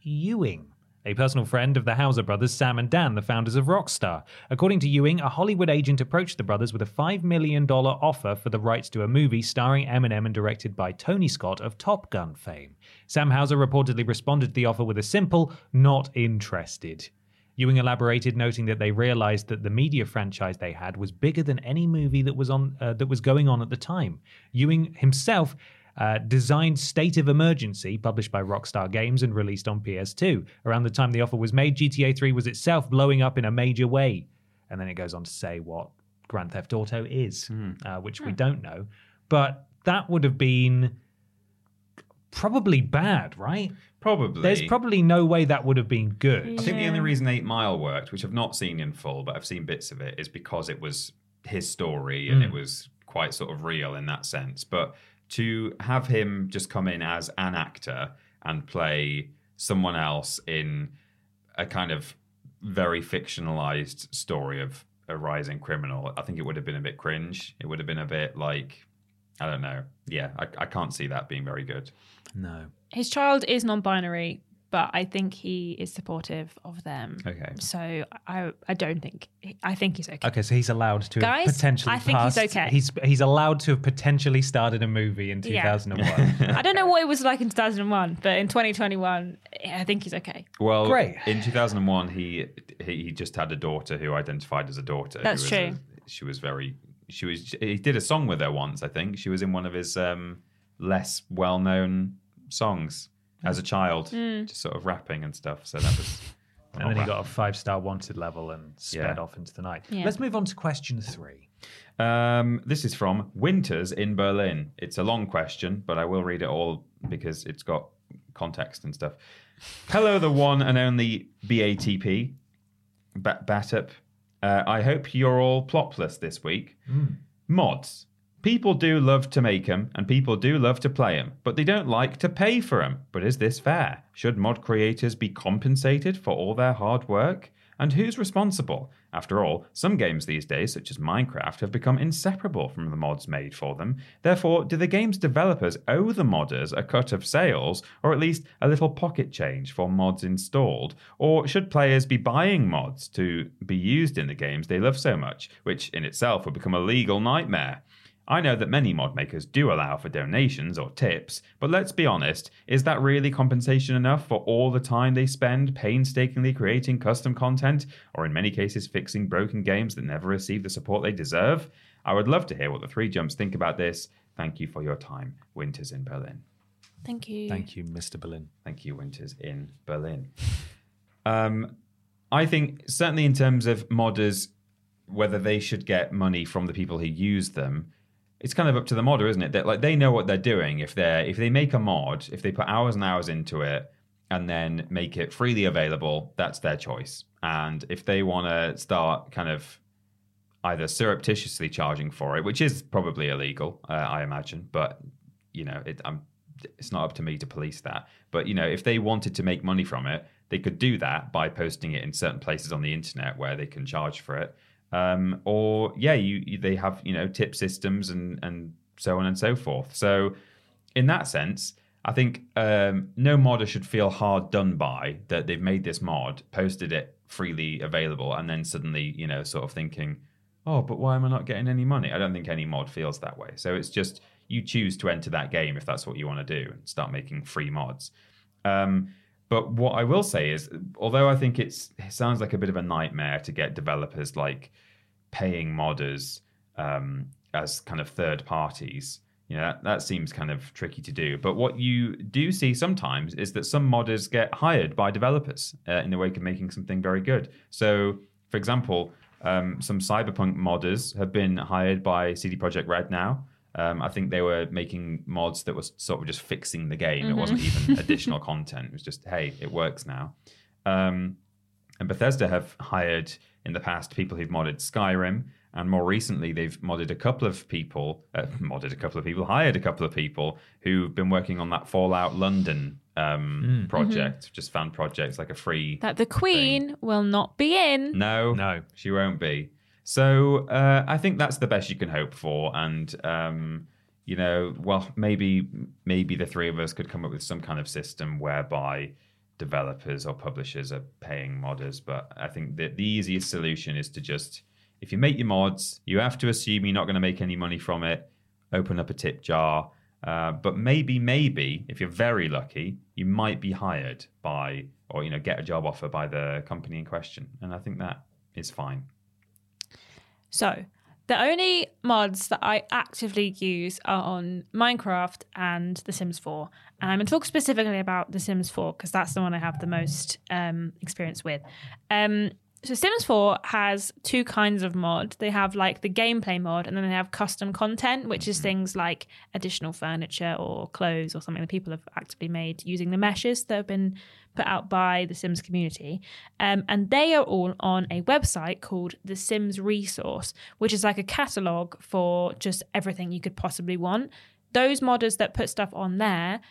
Ewing, a personal friend of the Houser brothers, Sam and Dan, the founders of Rockstar. According to Ewing, a Hollywood agent approached the brothers with a $5 million offer for the rights to a movie starring Eminem and directed by Tony Scott of Top Gun fame. Sam Houser reportedly responded to the offer with a simple, not interested. Ewing elaborated, noting that they realized that the media franchise they had was bigger than any movie that was on uh, that was going on at the time. Ewing himself uh, designed State of Emergency, published by Rockstar Games and released on PS2. Around the time the offer was made, GTA 3 was itself blowing up in a major way. And then it goes on to say what Grand Theft Auto is, uh, which we don't know. But that would have been probably bad, right? Probably. There's probably no way that would have been good. I think the only reason Eight Mile worked, which I've not seen in full, but I've seen bits of it, is because it was his story and it was quite sort of real in that sense. But to have him just come in as an actor and play someone else in a kind of very fictionalized story of a rising criminal, I think it would have been a bit cringe. It would have been a bit like, I don't know. Yeah, I, I can't see that being very good. No. His child is non-binary, but I think he is supportive of them. Okay. So I I don't think I think he's okay. Okay, so he's allowed to have Guys, potentially I think he's okay. He's he's allowed to have potentially started a movie in Yeah. 2001. I don't know what it was like in 2001, but in 2021, I think he's okay. Well, Great. In 2001, he, he he just had a daughter who identified as a daughter. That's true. a- she was very. She was. He did a song with her once. I think she was in one of his um, less well-known songs as a child, Hmm. just sort of rapping and stuff. So that was. and then he got a five star wanted level and sped Yeah. off into the night. Yeah. Let's move on to question three. Um, this is from Winters in Berlin. It's a long question, but I will read it all because it's got context and stuff. Hello, the one and only BATP, Bat- BATUP. Uh, I hope you're all plotless this week. Mods. People do love to make them, and people do love to play them, but they don't like to pay for them. But is this fair? Should mod creators be compensated for all their hard work? And who's responsible? After all, some games these days, such as Minecraft, have become inseparable from the mods made for them. Therefore, do the game's developers owe the modders a cut of sales, or at least a little pocket change for mods installed? Or should players be buying mods to be used in the games they love so much, which in itself would become a legal nightmare? I know that many mod makers do allow for donations or tips, but let's be honest, is that really compensation enough for all the time they spend painstakingly creating custom content, or in many cases fixing broken games that never receive the support they deserve? I would love to hear what the three jumps think about this. Thank you for your time. Winters in Berlin. Thank you. Thank you, Mr. Berlin. Thank you, Winters in Berlin. Um, I think certainly in terms of modders, whether they should get money from the people who use them, it's kind of up to the modder, isn't it? That like they know what they're doing. If they if they make a mod, if they put hours and hours into it, and then make it freely available, that's their choice. And if they want to start kind of either surreptitiously charging for it, which is probably illegal, uh, I imagine, but you know, it, it's not up to me to police that. But you know, if they wanted to make money from it, they could do that by posting it in certain places on the internet where they can charge for it. Um, or yeah, you, you they have you know tip systems and and so on and so forth. So in that sense, I think um, no modder should feel hard done by that they've made this mod, posted it freely available, and then suddenly, you know, sort of thinking, oh, but why am I not getting any money? I don't think any mod feels that way. So it's just you choose to enter that game if that's what you want to do and start making free mods. Um, but what I will say is, although I think it sounds like a bit of a nightmare to get developers like paying modders um, as kind of third parties, you know, that, that seems kind of tricky to do. But what you do see sometimes is that some modders get hired by developers uh, in the wake of making something very good. So, for example, um, some cyberpunk modders have been hired by CD Projekt Red now. Um, I think they were making mods that was sort of just fixing the game. It wasn't even additional content. It was just, hey, it works now. Um, and Bethesda have hired in the past people who've modded Skyrim, and more recently they've modded a couple of people, uh, modded a couple of people, hired a couple of people who've been working on that Fallout London um, project, just fan projects like a free. That the Queen will not be in. No, No. she won't be. So uh, I think that's the best you can hope for, and um, you know, well, maybe maybe the three of us could come up with some kind of system whereby developers or publishers are paying modders. But I think that the easiest solution is to just, if you make your mods, you have to assume you're not going to make any money from it. Open up a tip jar. Uh, but maybe, maybe, if you're very lucky, you might be hired by, or you know, get a job offer by the company in question, and I think that is fine. So, the only mods that I actively use are on Minecraft and The Sims 4. And I'm going to talk specifically about The Sims 4 because that's the one I have the most um, experience with. Um, so, Sims 4 has two kinds of mod. They have like the gameplay mod, and then they have custom content, which is things like additional furniture or clothes or something that people have actively made using the meshes that have been put out by the Sims community. Um, and they are all on a website called the Sims Resource, which is like a catalog for just everything you could possibly want. Those modders that put stuff on there,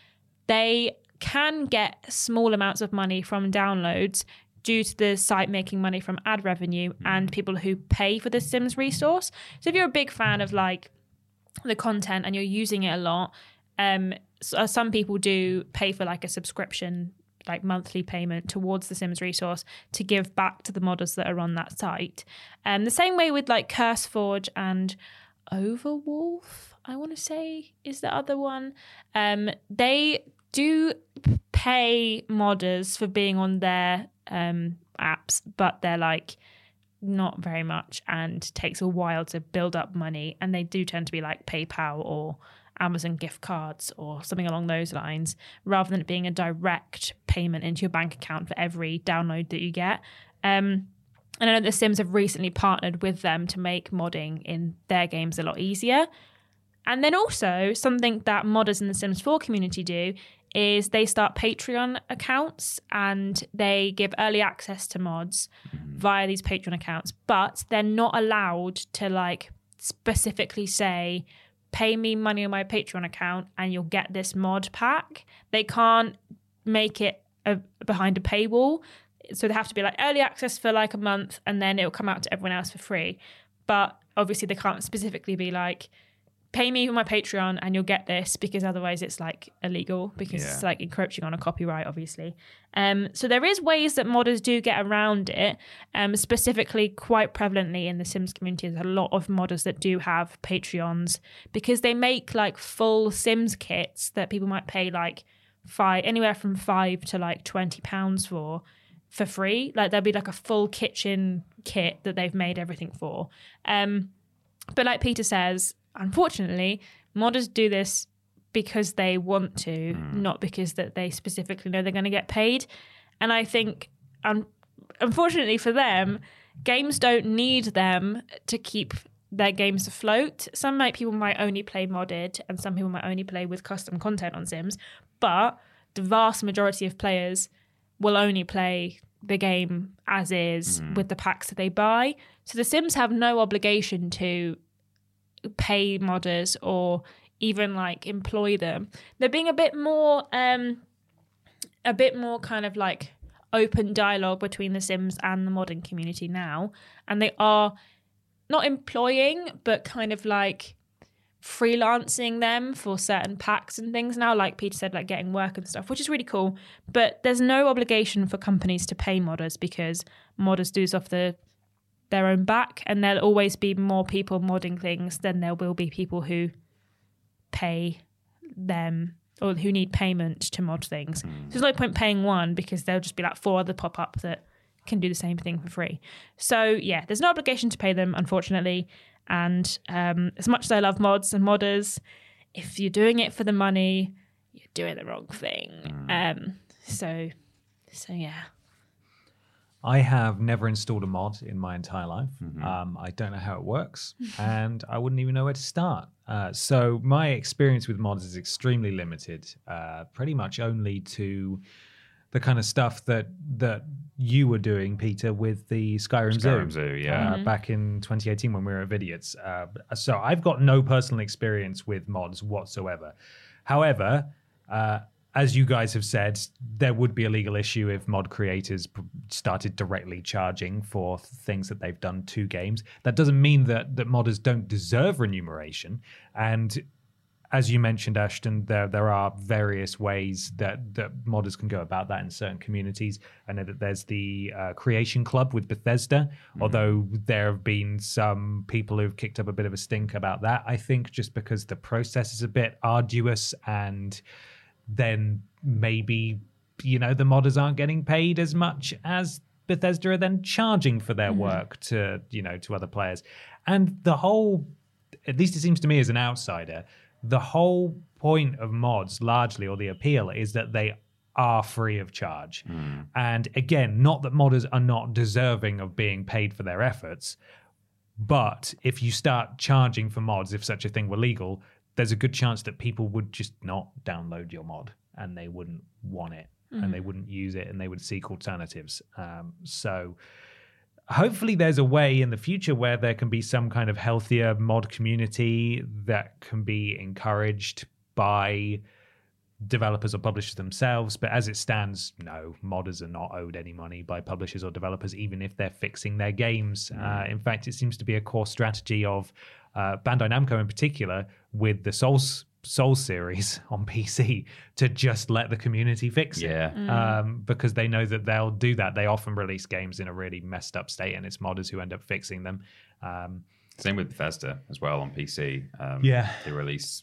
they can get small amounts of money from downloads due to the site making money from ad revenue and people who pay for the Sims resource. So if you're a big fan of like the content and you're using it a lot, um, so some people do pay for like a subscription like monthly payment towards the Sims resource to give back to the modders that are on that site. Um, the same way with like CurseForge and Overwolf, I want to say is the other one. Um, they do pay modders for being on their um, apps, but they're like not very much and takes a while to build up money. And they do tend to be like PayPal or Amazon gift cards or something along those lines, rather than it being a direct payment into your bank account for every download that you get. Um, and I know The Sims have recently partnered with them to make modding in their games a lot easier. And then also, something that modders in the Sims 4 community do is they start Patreon accounts and they give early access to mods via these Patreon accounts, but they're not allowed to like specifically say, pay me money on my Patreon account and you'll get this mod pack. They can't make it a, behind a paywall. So they have to be like early access for like a month and then it'll come out to everyone else for free. But obviously, they can't specifically be like, pay me for my Patreon and you'll get this because otherwise it's like illegal because it's like encroaching on a copyright, obviously. Um, so there is ways that modders do get around it. Um, specifically, quite prevalently in the Sims community, there's a lot of modders that do have Patreons because they make like full Sims kits that people might pay like five, anywhere from five to like twenty pounds for for free. Like there'll be like a full kitchen kit that they've made everything for. Um, but like Peter says, unfortunately, modders do this because they want to, hmm. not because that they specifically know they're going to get paid. And I think, un- unfortunately for them, games don't need them to keep their games afloat. Some might people might only play modded, and some people might only play with custom content on Sims. But the vast majority of players will only play the game as is hmm. with the packs that they buy. So the Sims have no obligation to pay modders or even like employ them. They're being a bit more um a bit more kind of like open dialogue between the Sims and the modding community now. And they are not employing, but kind of like freelancing them for certain packs and things now, like Peter said, like getting work and stuff, which is really cool. But there's no obligation for companies to pay modders because modders do this off the their own back, and there'll always be more people modding things than there will be people who pay them or who need payment to mod things. So there's no point paying one because there'll just be like four other pop up that can do the same thing for free. So yeah, there's no obligation to pay them, unfortunately. And um, as much as I love mods and modders, if you're doing it for the money, you're doing the wrong thing. Um, so, so yeah. I have never installed a mod in my entire life. Mm-hmm. Um, I don't know how it works, and I wouldn't even know where to start. Uh, so my experience with mods is extremely limited. Uh, pretty much only to the kind of stuff that that you were doing, Peter, with the Skyrim, Skyrim Zoo. Zoo, yeah. uh, back in 2018 when we were at Vidiots. Uh, so I've got no personal experience with mods whatsoever. However, uh, as you guys have said, there would be a legal issue if mod creators started directly charging for things that they've done to games. That doesn't mean that that modders don't deserve remuneration, and as you mentioned, Ashton, there there are various ways that that modders can go about that in certain communities. I know that there's the uh, Creation Club with Bethesda, although there have been some people who've kicked up a bit of a stink about that. I think just because the process is a bit arduous, and then maybe you know the modders aren't getting paid as much as Bethesda are then charging for their mm-hmm. work to you know to other players, and the whole at least it seems to me as an outsider, the whole point of mods, largely, or the appeal, is that they are free of charge. Mm. And again, not that modders are not deserving of being paid for their efforts, but if you start charging for mods, if such a thing were legal, there's a good chance that people would just not download your mod and they wouldn't want it and they wouldn't use it and they would seek alternatives. Um, so hopefully there's a way in the future where there can be some kind of healthier mod community that can be encouraged by developers or publishers themselves. But as it stands no modders are not owed any money by publishers or developers even if they're fixing their games. Uh, in fact it seems to be a core strategy of uh, bandai namco in particular with the souls Soul series on PC to just let the community fix it. Yeah. Um, because they know that they'll do that. They often release games in a really messed up state, and it's modders who end up fixing them. Um, Same with Bethesda as well on PC. Um, Yeah. They release.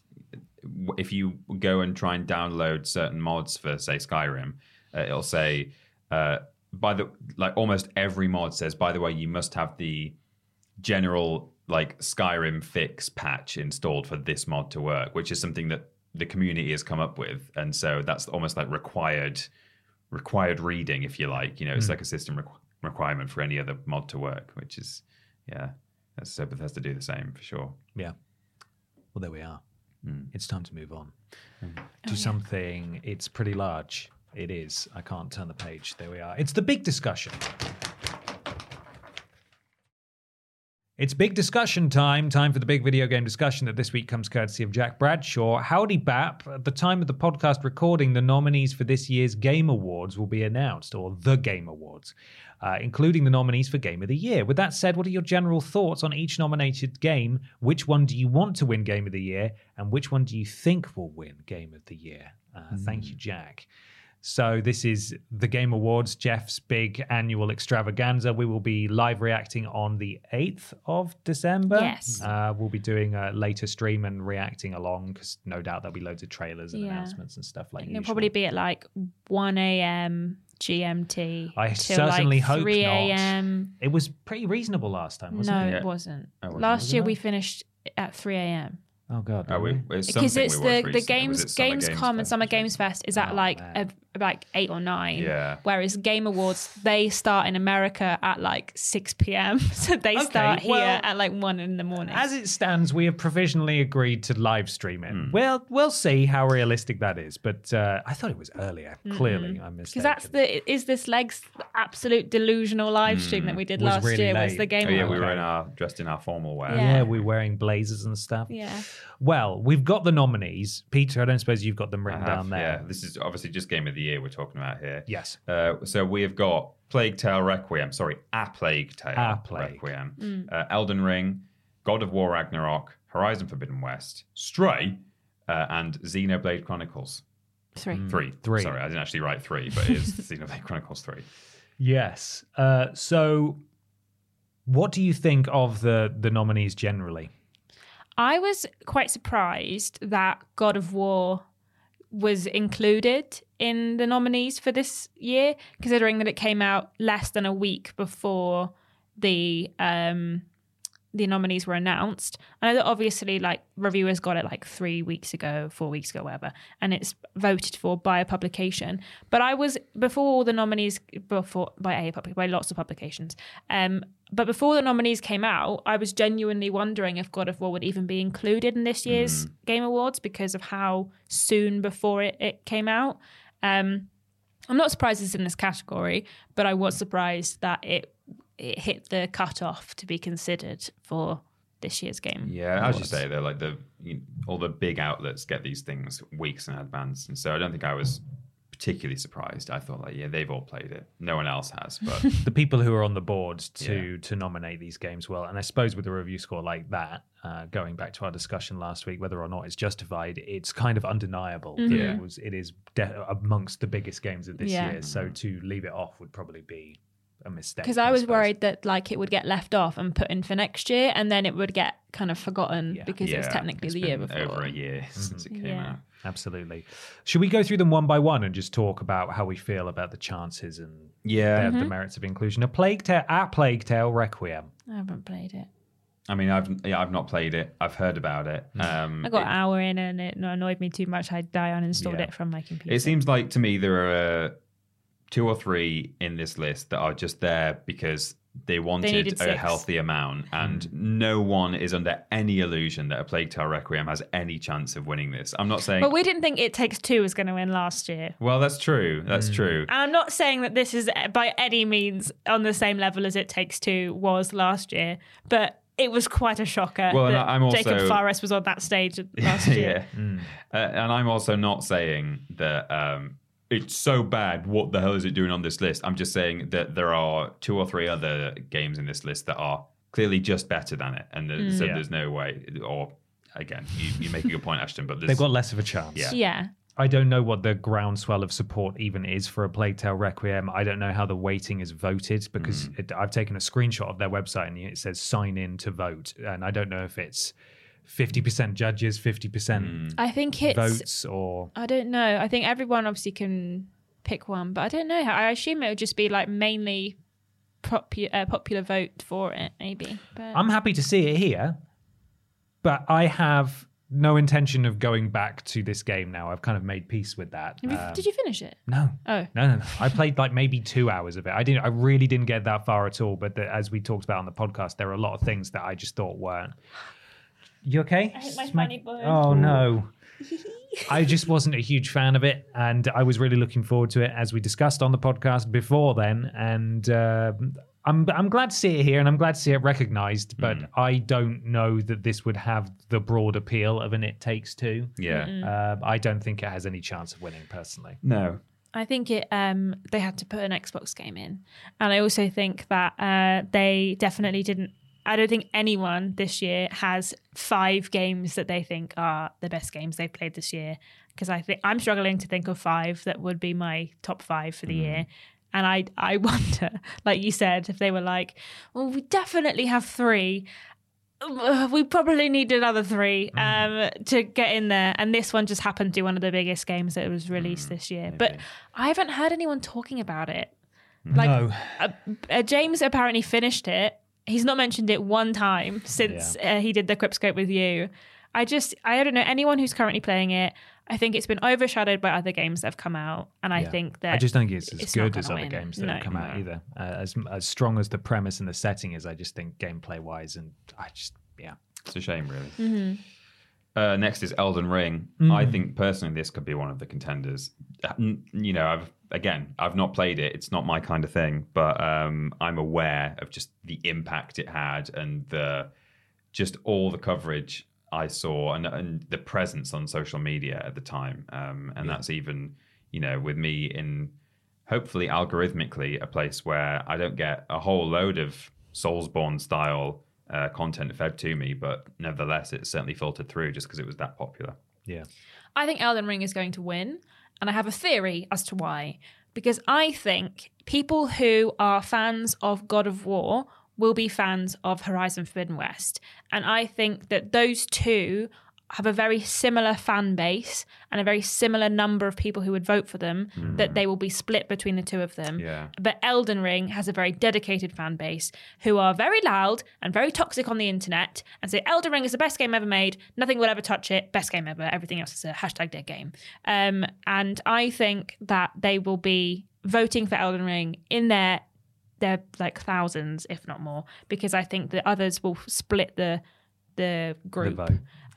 If you go and try and download certain mods for, say, Skyrim, uh, it'll say, uh, by the like almost every mod says, by the way, you must have the general like Skyrim fix patch installed for this mod to work, which is something that the community has come up with, and so that's almost like required required reading, if you like. You know, it's hmm. like a system requ- requirement for any other mod to work, which is yeah. So Bethesda do the same for sure. yeah. Well, there we are. Hmm. It's time to move on. Hmm. Do oh, something. It's pretty large. It is. I can't turn the page. There we are. It's the big discussion. It's big discussion time. Time for the big video game discussion that this week comes courtesy of Jack Bradshaw. Howdy Bap. At the time of the podcast recording, the nominees for this year's Game Awards will be announced, or the Game Awards, uh, including the nominees for Game of the Year. With that said, what are your general thoughts on each nominated game? Which one do you want to win Game of the Year? And which one do you think will win Game of the Year? Uh, Thank you, Jack. So this is the Game Awards, Geoff's big annual extravaganza. We will be live reacting on the 8th of December. Yes. Uh, we'll be doing a later stream and reacting along because no doubt there'll be loads of trailers and Yeah. announcements and stuff like It'll usual. probably be at like 1 a.m. GMT. I till certainly like hope 3 not. a.m. It was pretty reasonable last time, wasn't No, it? No, it wasn't. Wasn't Last year Wasn't we finished at 3 a.m. Oh god. Oh, we, really? it's because it's we the watched the recently. games Was it Summer Gamescom and Summer? Games Fest is at Oh, like man. a, like eight or nine. Yeah. Whereas Game Awards they start in America at like six p.m. so they Okay, start here well, at like one in the morning. As it stands, we have provisionally agreed to live stream it. Hmm. Well, we'll see how realistic that is. But uh, I thought it was earlier. Clearly, I'm mistaken. because that's the is this legs absolute delusional live stream that we did last really year was the Game Oh, yeah, Awards. we were in our dressed in our formal wear. Yeah. Yeah, we're wearing blazers and stuff. Yeah. Well, we've got the nominees. Peter, I don't suppose you've got them written have, down there. Yeah, this is obviously just game of the year we're talking about here. Yes. Uh, so we have got Plague Tale Requiem. Sorry, A Plague Tale A Plague. Requiem. Uh, Elden Ring, God of War Ragnarok, Horizon Forbidden West, Stray, uh, and Xenoblade Chronicles. Three. Three. Three. Sorry, I didn't actually write three, but it is Xenoblade Chronicles 3. Yes. Uh, so, what do you think of the the nominees generally? I was quite surprised that God of War was included in the nominees for this year, considering that it came out less than a week before the um the nominees were announced. I know that obviously like reviewers got it like three weeks ago, four weeks ago, whatever, and it's voted for by a publication. But I was before all the nominees before by a public by lots of publications. Um but before the nominees came out, I was genuinely wondering if God of War would even be included in this year's Game Awards because of how soon before it, it came out. Um I'm not surprised it's in this category, but I was surprised that it it hit the cutoff to be considered for this year's game. Yeah, as you say, they're like the you all the big outlets get these things weeks in advance, and so I don't think I was particularly surprised. I thought like, yeah, they've all played it. No one else has, but the people who are on the board to to nominate these games well, And I suppose with a review score like that, uh, going back to our discussion last week, whether or not it's justified, it's kind of undeniable. that Yeah. It was. It is de- amongst the biggest games of this Yeah. year. So to leave it off would probably be a mistake. Because I was suppose. worried that like it would get left off and put in for next year, and then it would get kind of forgotten Yeah. because it was technically it's the year before. Over a year since it came Yeah. out. Absolutely. Should we go through them one by one and just talk about how we feel about the chances and Yeah. the, the merits of inclusion? A Plague Tale, at Plague Tale Requiem. I haven't played it. I mean, I've yeah, I've not played it. I've heard about it. Um, I got it- an hour in and it annoyed me too much. I I uninstalled Yeah. it from my computer. It seems like to me there are uh, two or three in this list that are just there because they wanted needed a healthy amount, and no one is under any illusion that a Plague Tale Requiem has any chance of winning this. I'm not saying. but we didn't think It Takes Two was going to win last year. well, that's true. That's true. And I'm not saying that this is by any means on the same level as It Takes Two was last year, but it was quite a shocker Well, that I'm also- Jacob Fares was on that stage last year. yeah. Uh, and I'm also not saying that um, it's so bad. What the hell is it doing on this list? I'm just saying that there are two or three other games in this list that are clearly just better than it, and there, so Yeah. there's no way. Or again, you, you make a good point, Ashton. But there's, They've got less of a chance. Yeah. Yeah. I don't know what the groundswell of support even is for a Plague Tale Requiem. I don't know how the weighting is voted because Mm. it, I've taken a screenshot of their website and it says sign in to vote. And I don't know if it's 50% judges, 50% Mm. I think it's. votes, or. I don't know. I think everyone obviously can pick one, but I don't know. I assume it would just be like mainly popu- uh, popular vote for it, maybe. But I'm happy to see it here, but I have no intention of going back to this game now. I've kind of made peace with that. Have you- Um, did you finish it? No. Oh. No, no, no. I played like maybe two hours of it. I didn't. I really didn't get that far at all. But the, as we talked about on the podcast, there are a lot of things that I just thought weren't. You okay? I hit my Smack- funny bone. Oh no. I just wasn't a huge fan of it, and I was really looking forward to it, as we discussed on the podcast before then. And uh, I'm I'm glad to see it here, and I'm glad to see it recognised. But I don't know that this would have the broad appeal of an It Takes Two. yeah, Uh, I don't think it has any chance of winning personally. no, I think it. Um, they had to put an Xbox game in, and I also think that uh, they definitely didn't. I don't think anyone this year has five games that they think are the best games they've played this year. Because I think I'm struggling to think of five that would be my top five for the year. And I, I wonder, like you said, if they were like, well, we definitely have three. We probably need another three um, to get in there, and this one just happened to be one of the biggest games that was released this year. But I haven't heard anyone talking about it. Like No. uh, uh, James apparently finished it. He's not mentioned it one time since uh, he did the Cryptscope with you. I just, I don't know anyone who's currently playing it. I think it's been overshadowed by other games that have come out, and I Yeah. think that I just don't think it's as it's good as other win. games that No. have come out either. Uh, as as strong as the premise and the setting is, I just think gameplay wise, and I just yeah. it's a shame, really. Mm-hmm. Uh, next is Elden Ring. I think personally this could be one of the contenders. Uh, You know, I've again, I've not played it. It's not my kind of thing, but um, I'm aware of just the impact it had and the just all the coverage I saw and, and the presence on social media at the time. Um, and that's even, you know, with me in hopefully algorithmically a place where I don't get a whole load of Soulsborne style uh, content fed to me, but nevertheless, it certainly filtered through just because it was that popular. Yeah. I think Elden Ring is going to win, and I have a theory as to why. Because I think people who are fans of God of War will be fans of Horizon Forbidden West. And I think that those two have a very similar fan base and a very similar number of people who would vote for them, that they will be split between the two of them. Yeah. But Elden Ring has a very dedicated fan base who are very loud and very toxic on the internet and say Elden Ring is the best game ever made. Nothing will ever touch it. Best game ever. Everything else is a hashtag dead game. Um, and I think that they will be voting for Elden Ring in their their like thousands, if not more, because I think the others will split the the group.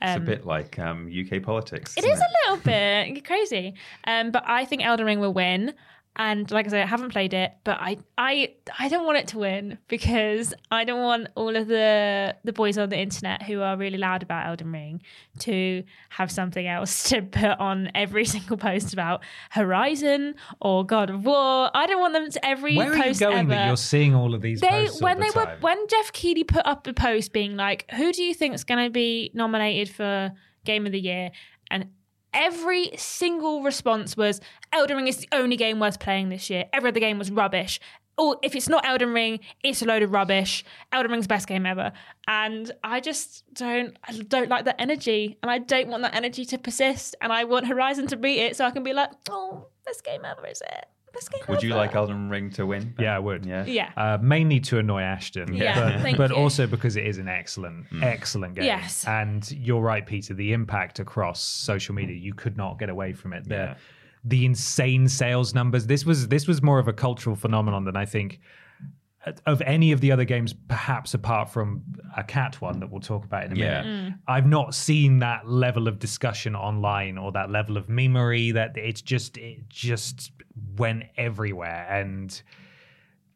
Vote. It's a bit like um, UK politics. It is a little bit crazy. Um, but I think Elden Ring will win. And like I said, I haven't played it, but I I I don't want it to win because I don't want all of the the boys on the internet who are really loud about Elden Ring to have something else to put on every single post about Horizon or God of War. I don't want them to every Where are you post going ever that you're seeing all of these they when the they were when Geoff Keighley put up a post being like, "Who do you think is going to be nominated for Game of the Year?" and every single response was, "Elden Ring is the only game worth playing this year. Every other game was rubbish." Or if it's not Elden Ring, it's a load of rubbish. Elden Ring's best game ever, and I just don't, I don't like that energy, and I don't want that energy to persist. And I want Horizon to beat it, so I can be like, "Oh, best game ever, is it? Best game Would you like Elden Ring to win? Yeah, I would. Yeah. Yeah. Uh, mainly to annoy Ashton, Yeah, but, thank but you. also because it is an excellent, mm. excellent game. Yes. and you're right, Peter. The impact across social media, you could not get away from it. The Yeah. the insane sales numbers. This was this was more of a cultural phenomenon than I think uh, of any of the other games, perhaps apart from a cat one that we'll talk about in a Yeah. minute. Mm. I've not seen that level of discussion online or that level of memory that it's just it just went everywhere and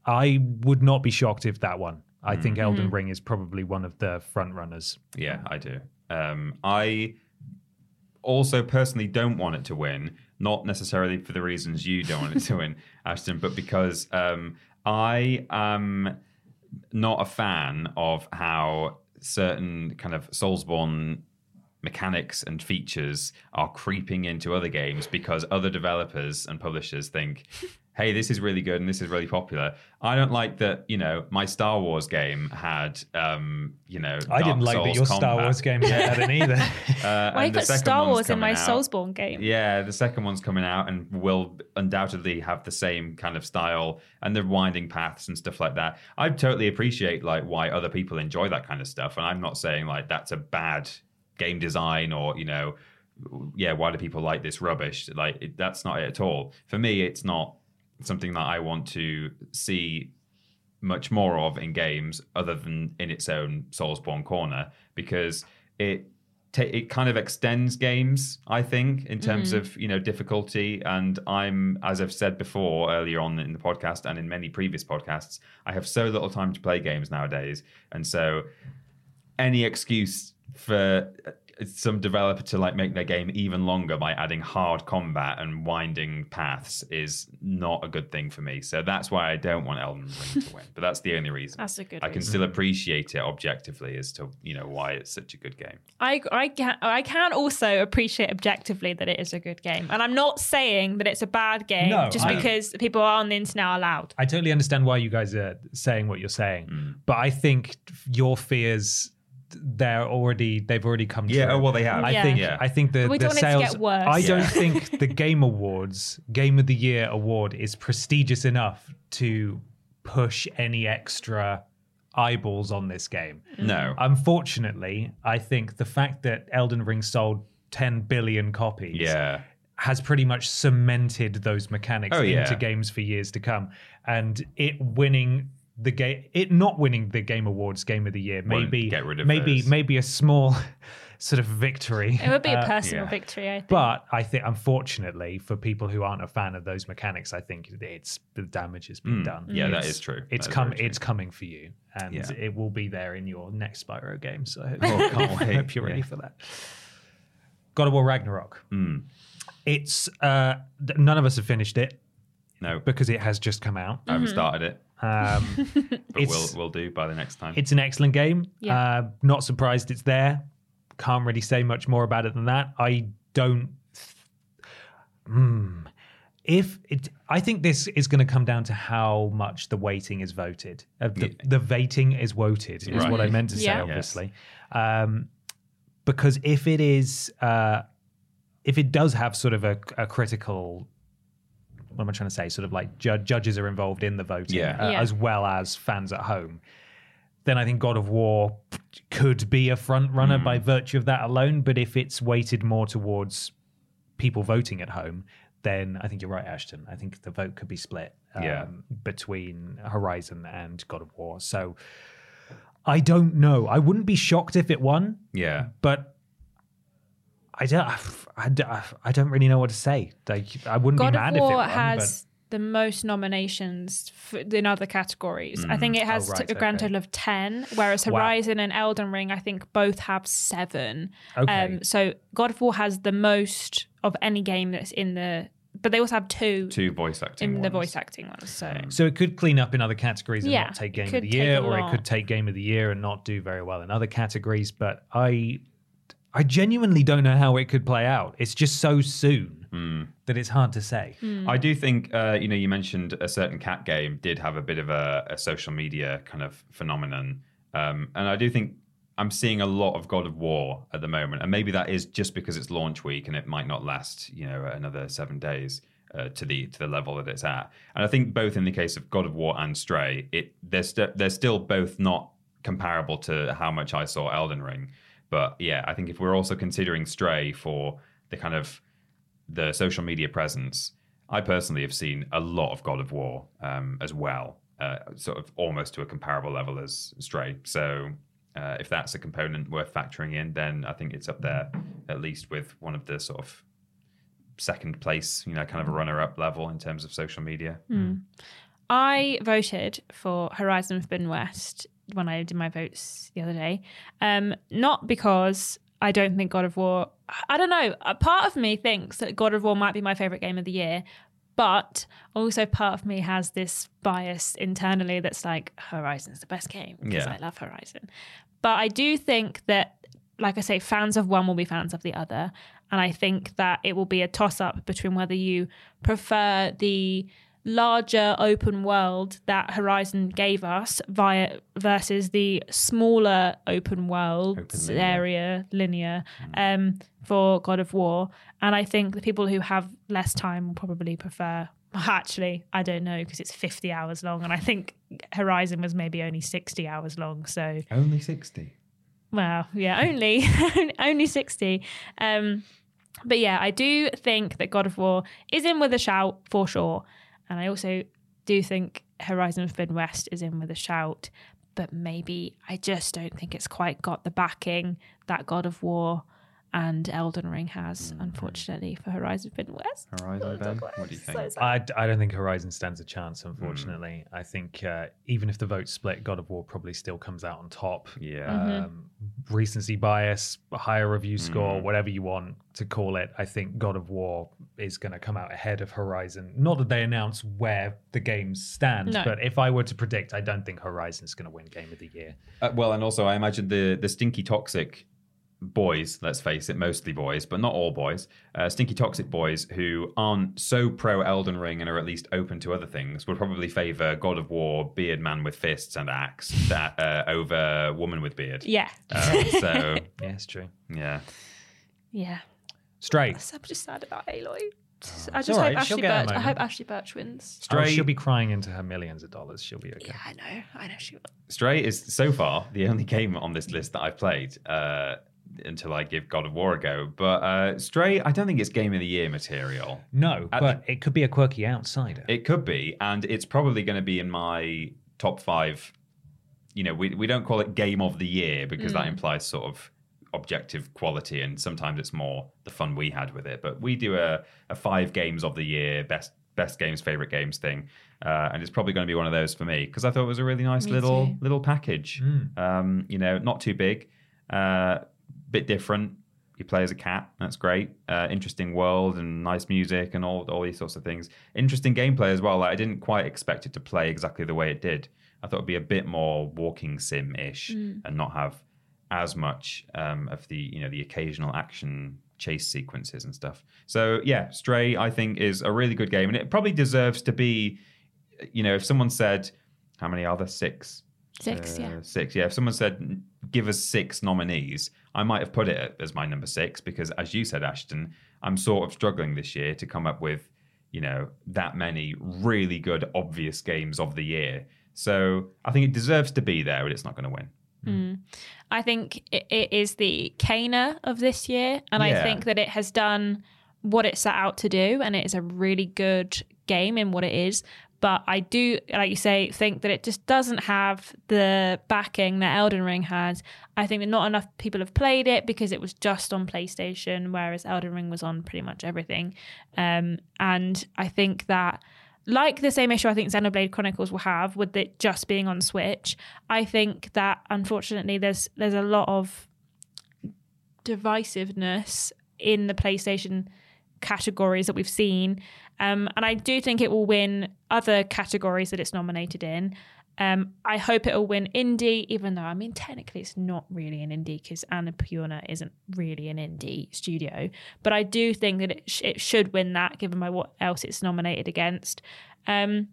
I would not be shocked if that one. I think Elden Ring is probably one of the front runners. Yeah, I do. Um, I also personally don't want it to win, not necessarily for the reasons you don't want it to win, Ashton, but because um, I am not a fan of how certain kind of Soulsborne mechanics and features are creeping into other games because other developers and publishers think, hey, this is really good and this is really popular. I don't like that, you know, my Star Wars game had, um, you know, I didn't Dark like that Souls your Star. Wars game had it either. Uh, Why you and the put Star Wars in my out. Soulsborne game? Yeah, the second one's coming out and will undoubtedly have the same kind of style and the winding paths and stuff like that. I totally appreciate like why other people enjoy that kind of stuff, and I'm not saying like that's a bad game design or you know, yeah, why do people like this rubbish? Like it, that's not it at all. For me, it's not something that I want to see much more of in games other than in its own Soulsborne corner because it ta it kind of extends games I think in terms mm-hmm. of you know difficulty and I'm as I've said before earlier on in the podcast and in many previous podcasts I have so little time to play games nowadays and so any excuse for uh, some developer to like make their game even longer by adding hard combat and winding paths is not a good thing for me. So that's why I don't want Elden Ring to win. But that's the only reason. That's a good I can reason. still appreciate it objectively as to you know why it's such a good game. I I can I can also appreciate objectively that it is a good game, and I'm not saying that it's a bad game No, just I- because people are on the internet are loud. I totally understand why you guys are saying what you're saying, Mm. but I think your fears they're already they've already come Yeah, true. oh, well, they have. I Yeah. think Yeah. I think the, the don't want it to sales. get worse. I don't think the Game Awards Game of the Year award is prestigious enough to push any extra eyeballs on this game. No. Unfortunately, I think the fact that Elden Ring sold 10 billion copies yeah. has pretty much cemented those mechanics Oh, into yeah. games for years to come. And it winning the game, it not winning the Game Awards Game of the Year, maybe get rid of maybe those. maybe a small sort of victory. It would be a Uh, personal yeah. victory, I think. but I think, unfortunately, for people who aren't a fan of those mechanics, I think it's the damage has been done. Mm. Yeah, that It's- is true. It's That is come. true. It's coming for you, and Yeah. it will be there in your next Spyro game. So I hope, Oh, can't I wait. hope you're ready Yeah. for that. God of War Ragnarok. Mm. It's uh, none of us have finished it No. because it has just come out. I haven't started it, Um, but we'll we'll do by the next time. it's an excellent game. Yeah. Uh, not surprised it's there. Can't really say much more about it than that. I don't. Hmm. If it, I think this is going to come down to how much the weighting is voted. Uh, the, the voting is voted is Right. what I meant to say. Yeah. Obviously, um, because if it is, uh, if it does have sort of a, a critical what am I trying to say? Sort of like ju- judges are involved in the voting, Yeah. uh, Yeah. as well as fans at home. Then I think God of War could be a front runner by virtue of that alone. But if it's weighted more towards people voting at home, then I think you're right, Ashton. I think the vote could be split um, Yeah. between Horizon and God of War. So I don't know. I wouldn't be shocked if it won, yeah. but I don't. I don't, I don't really know what to say. Like, I wouldn't God be of mad if it War won. has the most nominations for, in other categories. I think it has Oh, right, a grand okay. total of 10, whereas Wow. Horizon and Elden Ring, I think both have seven. Okay. Um, so God of War has the most of any game that's in the, but they also have two, Two voice acting. in the voice acting ones. So So it could clean up in other categories and Yeah, not take game of the year, a or it could take game of the year and not do very well in other categories. But I, I genuinely don't know how it could play out. It's just so soon that it's hard to say. Hmm. I do think, uh, you know, you mentioned a certain cat game did have a bit of a, a social media kind of phenomenon. Um, and I do think I'm seeing a lot of God of War at the moment. And maybe that is just because it's launch week and it might not last, you know, another seven days. Uh, to the to the level that it's at, and I think both in the case of God of War and Stray, it they're st- they're still both not comparable to how much I saw Elden Ring. But yeah, I think if we're also considering Stray for the kind of the social media presence, I personally have seen a lot of God of War um, as well, uh, sort of almost to a comparable level as Stray. So uh, if that's a component worth factoring in, then I think it's up there at least with one of the sort of second place, you know, kind of a runner up level in terms of social media. I voted for Horizon Forbidden West when I did my votes the other day. Um, not because I don't think God of War. I don't know. A part of me thinks that God of War might be my favorite game of the year, but also part of me has this bias internally that's like Horizon's the best game because Yeah. I love Horizon. But I do think that, like I say, fans of one will be fans of the other, and I think that it will be a toss up between whether you prefer the larger open world that Horizon gave us via versus the smaller open world Open linear. area linear um, for God of War. And I think the people who have less time will probably prefer. Actually, I don't know because it's 50 hours long, and I think Horizon was maybe only 60 hours long. So Only 60. well, yeah, only only sixty. Um, but yeah, I do think that God of War is in with a shout for sure, and I also do think Horizon Forbidden West is in with a shout. But maybe I just don't think it's quite got the backing that God of War and Elden Ring has, unfortunately, for Horizon Forbidden West. Horizon, Ben? What do you think? So. I, I don't think Horizon stands a chance, unfortunately. I think uh, even if the votes split, God of War probably still comes out on top. Yeah. Um, recency bias, higher review score, whatever you want to call it. I think God of War is going to come out ahead of Horizon. Not that they announce where the games stand, No. but if I were to predict, I don't think Horizon's going to win Game of the Year. Uh, well, and also I imagine the the stinky toxic boys, let's face it, mostly boys, but not all boys, uh, stinky toxic boys who aren't so pro Elden Ring and are at least open to other things would probably favor God of War, beard man with fists and axe that uh, over woman with beard. Yeah, Um, so Yeah, it's true. yeah, yeah. Straight. I'm just sad about Aloy. I just all hope right, she'll Ashly Burch. I hope Ashly Burch wins. Oh, she'll be crying into her millions of dollars. She'll be okay. Yeah, I know. I know she will. Stray is so far the only game on this list that I've played. Uh, until I give God of War a go, but uh, Stray, I don't think it's Game of the Year material. No, At but it could be a quirky outsider. It could be, and it's probably going to be in my top five. You know, we we don't call it game of the year because that implies sort of objective quality, and sometimes it's more the fun we had with it. But we do a, a five games of the year best best games, favorite games thing, uh, and it's probably going to be one of those for me because I thought it was a really nice Me little too. little package. Um, you know, not too big, uh, bit different. You play as a cat. That's great. Uh, interesting world and nice music and all all these sorts of things. Interesting gameplay as well. Like, I didn't quite expect it to play exactly the way it did. I thought it'd be a bit more walking sim ish and not have as much um, of the you know the occasional action chase sequences and stuff. So yeah, Stray I think is a really good game and it probably deserves to be. You know, if someone said, "How many are there? Six? Six, yeah. Uh, Six, yeah. If someone said, give us six nominees, I might have put it as my number six because, as you said, Ashton, I'm sort of struggling this year to come up with, you know, that many really good, obvious games of the year. So I think it deserves to be there, but it's not going to win. I think it, it is the Kena of this year, and I think that it has done what it set out to do, and it is a really good game in what it is. But I do, like you say, think that it just doesn't have the backing that Elden Ring has. I think that not enough people have played it because it was just on PlayStation, whereas Elden Ring was on pretty much everything. Um, and I think that like the same issue I think Xenoblade Chronicles will have with it just being on Switch. I think that unfortunately there's there's a lot of divisiveness in the PlayStation categories that we've seen. Um, and I do think it will win other categories that it's nominated in. Um, I hope it'll win indie, even though I mean technically it's not really an indie because Annapurna isn't really an indie studio. But I do think that it, sh- it should win that, given by what else it's nominated against. Um,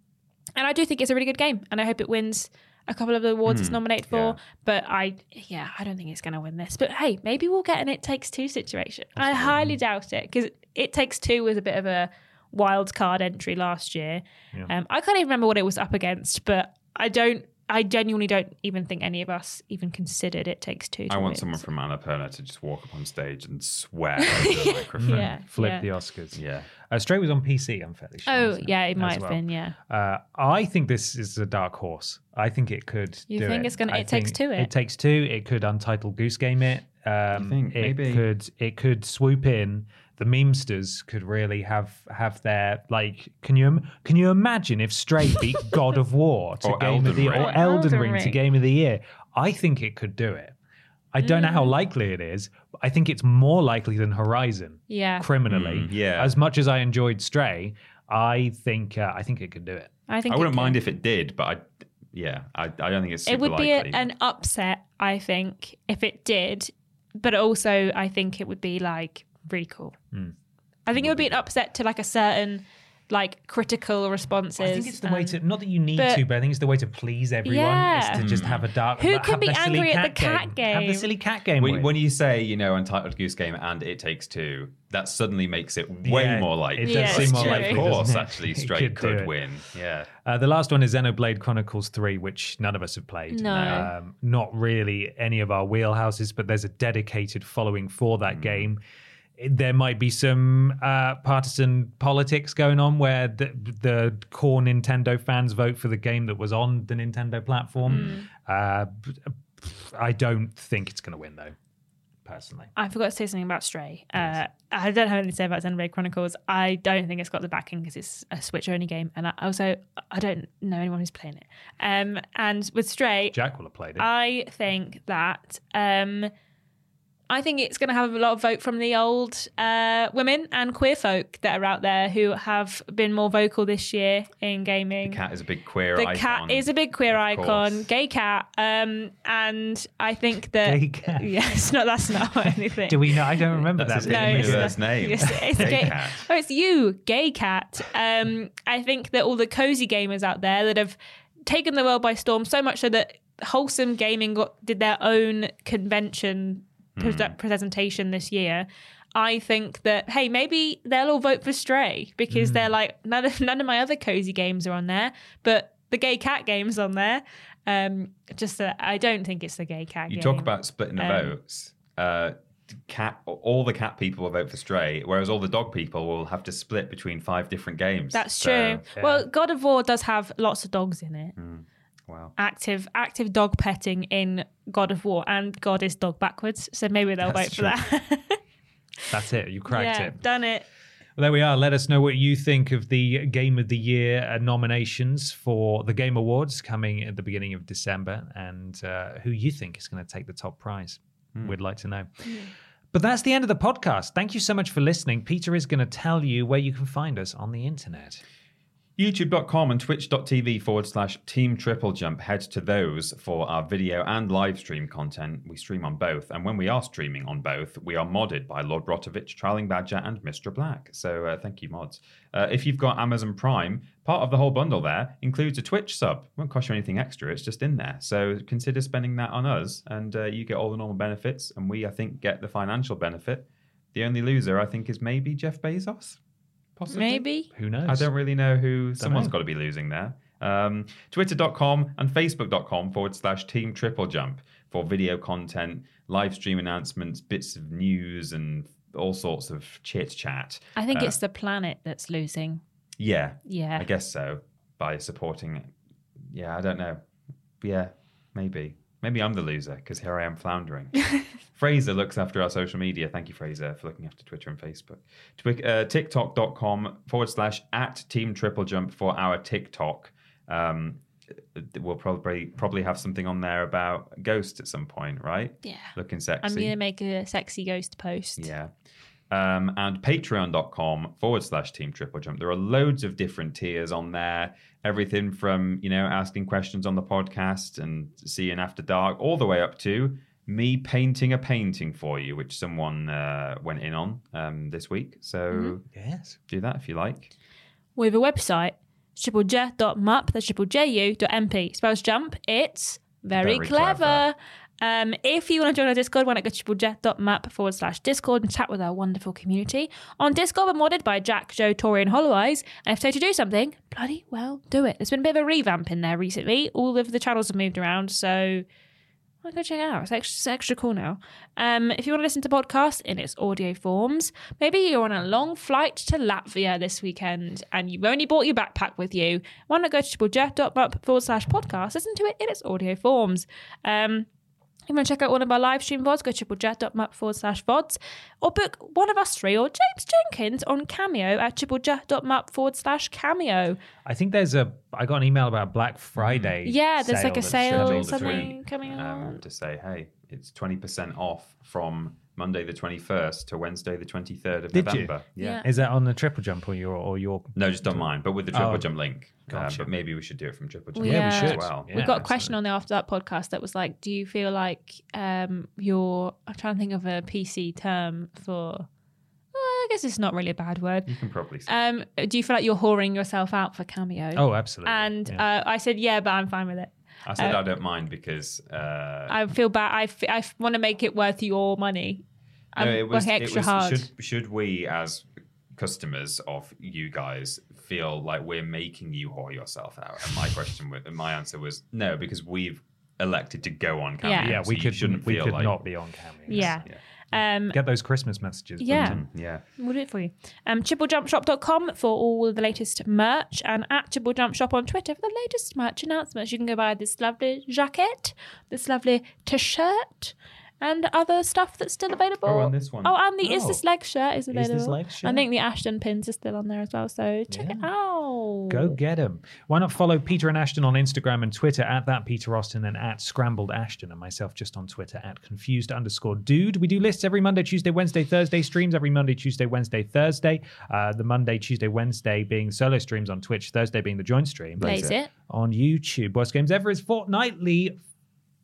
and I do think it's a really good game, and I hope it wins a couple of the awards it's nominated for. yeah. But I, yeah, I don't think it's going to win this. But hey, maybe we'll get an It Takes Two situation. I highly doubt it because It Takes Two was a bit of a wild card entry last year. Um, I can't even remember what it was up against, but I don't. I genuinely don't even think any of us even considered It Takes Two. To I want win, someone so- from Annapurna to just walk up on stage and swear over the microphone. Yeah, Flip yeah. the Oscars. Yeah. Uh, Stray was on PC, I'm fairly sure. Oh yeah, it as might have well? been. Yeah. Uh, I think this is a dark horse. I think it could. You do think it. it's gonna- I It Takes Two it? It takes two. It could untitled goose game it. Um, think? it Maybe. could. It could swoop in. The memesters could really have have their like. Can you can you imagine if Stray beat God of War to Or game of Elden the Ring. or Elden, Elden Ring, to game of the year? I think it could do it. I don't know Mm. how likely it is. But I think it's more likely than Horizon Yeah. criminally. Mm, yeah. As much as I enjoyed Stray, I think uh, I think it could do it. I think I wouldn't mind if it did, but I, yeah, I, I don't think it's super it would be a, likely. an upset, I think, if it did. But also, I think it would be like really cool. Hmm. I think it would be an upset to like a certain like critical responses. I think it's the way to not that you need but- to, but I think it's the way to please everyone Yeah. is to just have a dark. Who have can be angry at the cat game? Have the silly cat game. when, when you say, you know, Untitled Goose Game and It Takes Two, that suddenly makes it way Yeah, more likely. it does Yeah, seem more yeah, likely, Of course, actually, It Stray could could, win. Yeah. Uh, the last one is Xenoblade Chronicles 3, which none of us have played. No. Um, not really any of our wheelhouses, but there's a dedicated following for that game. There might be some uh, partisan politics going on where the, the core Nintendo fans vote for the game that was on the Nintendo platform. Uh, b- I don't think it's going to win, though, personally. I forgot to say something about Stray. Uh, I don't have anything to say about Xenoblade Chronicles. I don't think it's got the backing because it's a Switch only game, and I also I don't know anyone who's playing it. Um, and with Stray, Jack will have played it. I think that um, I think it's going to have a lot of vote from the old uh, women and queer folk that are out there who have been more vocal this year in gaming. Cat is a big queer The icon. cat is a big queer of icon, course. gay cat, um, and I think that Gay cat. Yeah, it's not. That's not anything. Do we know? I don't remember That's that. his. No, universe it's name. It's, it's Gay gay. cat. Oh, it's you, gay cat. Um, I think that all the cozy gamers out there that have taken the world by storm so much so that wholesome gaming got, did their own convention pre- presentation this year. I think that hey, maybe they'll all vote for Stray because they're like none of none of my other cozy games are on there, but the gay cat game's on there. Um, just that I don't think it's the gay cat. You game. talk about splitting the Um, votes. Uh, cat, all the cat people will vote for Stray, whereas all the dog people will have to split between five different games. That's So, true. Well, God of War does have lots of dogs in it. Wow. Active active dog petting in God of War, and God is dog backwards. So maybe they'll That's vote for that. That's it. You cracked yeah, it. done it. Well, there we are. Let us know what you think of the Game of the Year uh, nominations for the Game Awards coming at the beginning of December and uh, who you think is going to take the top prize. We'd like to know. But that's the end of the podcast. Thank you so much for listening. Peter is going to tell you where you can find us on the internet. YouTube.com and Twitch.tv forward slash Team Triple Jump. Head to those for our video and live stream content. We stream on both. And when we are streaming on both, we are modded by Lord Brotovich, Trailing Badger, and Mr. Black. So uh, thank you, mods. Uh, if you've got Amazon Prime, part of the whole bundle there includes a Twitch sub. won't cost you anything extra, it's just in there. So consider spending that on us, and uh, you get all the normal benefits. And we, I think, get the financial benefit. The only loser, I think, is maybe Jeff Bezos. Possibly. Maybe. Who knows? I don't really know who. someone's know. got to be losing there. Um, Twitter.com and Facebook.com forward slash Team Triple Jump for video content, live stream announcements, bits of news, and all sorts of chit chat. I think Uh, it's the planet that's losing. Yeah, Yeah. I guess so. By supporting, yeah, I don't know. Yeah, maybe. Maybe I'm the loser because here I am floundering. Fraser looks after our social media. Thank you, Fraser, for looking after Twitter and Facebook. Uh, TikTok.com forward slash at Team Triple Jump for our TikTok. Um, we'll probably probably have something on there about Ghost at some point, right? Yeah. Looking sexy. I'm going to make a sexy ghost post. Yeah. Um, and patreon.com forward slash team triple jump. There are loads of different tiers on there. Everything from, you know, asking questions on the podcast and seeing after dark, all the way up to me painting a painting for you, which someone uh, went in on um, this week. So Yes. do that if you like. We have a website, triplej.ump, that's triple J-U.mp. Spells jump, it's very, Very clever. clever. Um, if you want to join our Discord, why not go to triplej.ump forward slash Discord and chat with our wonderful community. On Discord, we're modded by Jack, Joe, Tori, and Hollow Eyes. And if so to do something, bloody well do it. There's been a bit of a revamp in there recently. All of the channels have moved around, so well, go check it out. It's extra, it's extra cool now. Um, if you want to listen to podcasts in its audio forms, maybe you're on a long flight to Latvia this weekend and you've only brought your backpack with you. Why not go to triplej.ump forward slash podcast, listen to it in its audio forms. Um, you want to check out one of our live stream VODs, go to triplej.ump forward slash VODs, or book one of us three or James Jenkins on Cameo at triplej.ump forward slash Cameo. I think there's a. I got an email about Black Friday. Yeah, there's like a sale or something coming week, on. um, to say, hey, it's 20% off from Monday the 21st to Wednesday the 23rd of Did you? November. Yeah. Is that on the triple jump or your or your? No, just on mine, but with the triple Oh, jump link. Um, gotcha. but maybe we should do it from triple jump Yeah, we as should. well. Yeah. we got a absolutely. question on the after that podcast that was like, do you feel like um you're I'm trying to think of a PC term for I guess it's not really a bad word. You can probably say. Um do you feel like you're whoring yourself out for Cameo? Oh, absolutely. And Yeah. uh, I said yeah, but I'm fine with it. I said uh, I don't mind because uh, I feel bad. I, f- I f- want to make it worth your money. I'm no, it was, working it extra was hard. should should we as customers of you guys feel like we're making you whore yourself out? And my question was, and my answer was no, because we've elected to go on camera. Yeah. yeah, so we you could shouldn't we feel could like not be on camera. yeah. Um, Get those Christmas messages. Yeah. Brendan. yeah. We'll do it for you. Um, triplejumpshop.com for all the latest merch and at Triple Jump Shop on Twitter for the latest merch announcements. You can go buy this lovely jacket, this lovely t shirt, and other stuff that's still available. Oh, and this one. Oh, and the Is Oh. This Leg shirt is available. Is This available. Leg I think the Ashton pins are still on there as well. So check it out. Go get them. Why not follow Peter and Ashton on Instagram and Twitter at that Peter Austin and at Scrambled Ashton and myself just on Twitter at confused underscore dude. We do lists every Monday, Tuesday, Wednesday, Thursday streams every Monday, Tuesday, Wednesday, Thursday. Uh, the Monday, Tuesday, Wednesday being solo streams on Twitch, Thursday being the joint stream Blaze it. on YouTube. Worst Games Ever is fortnightly.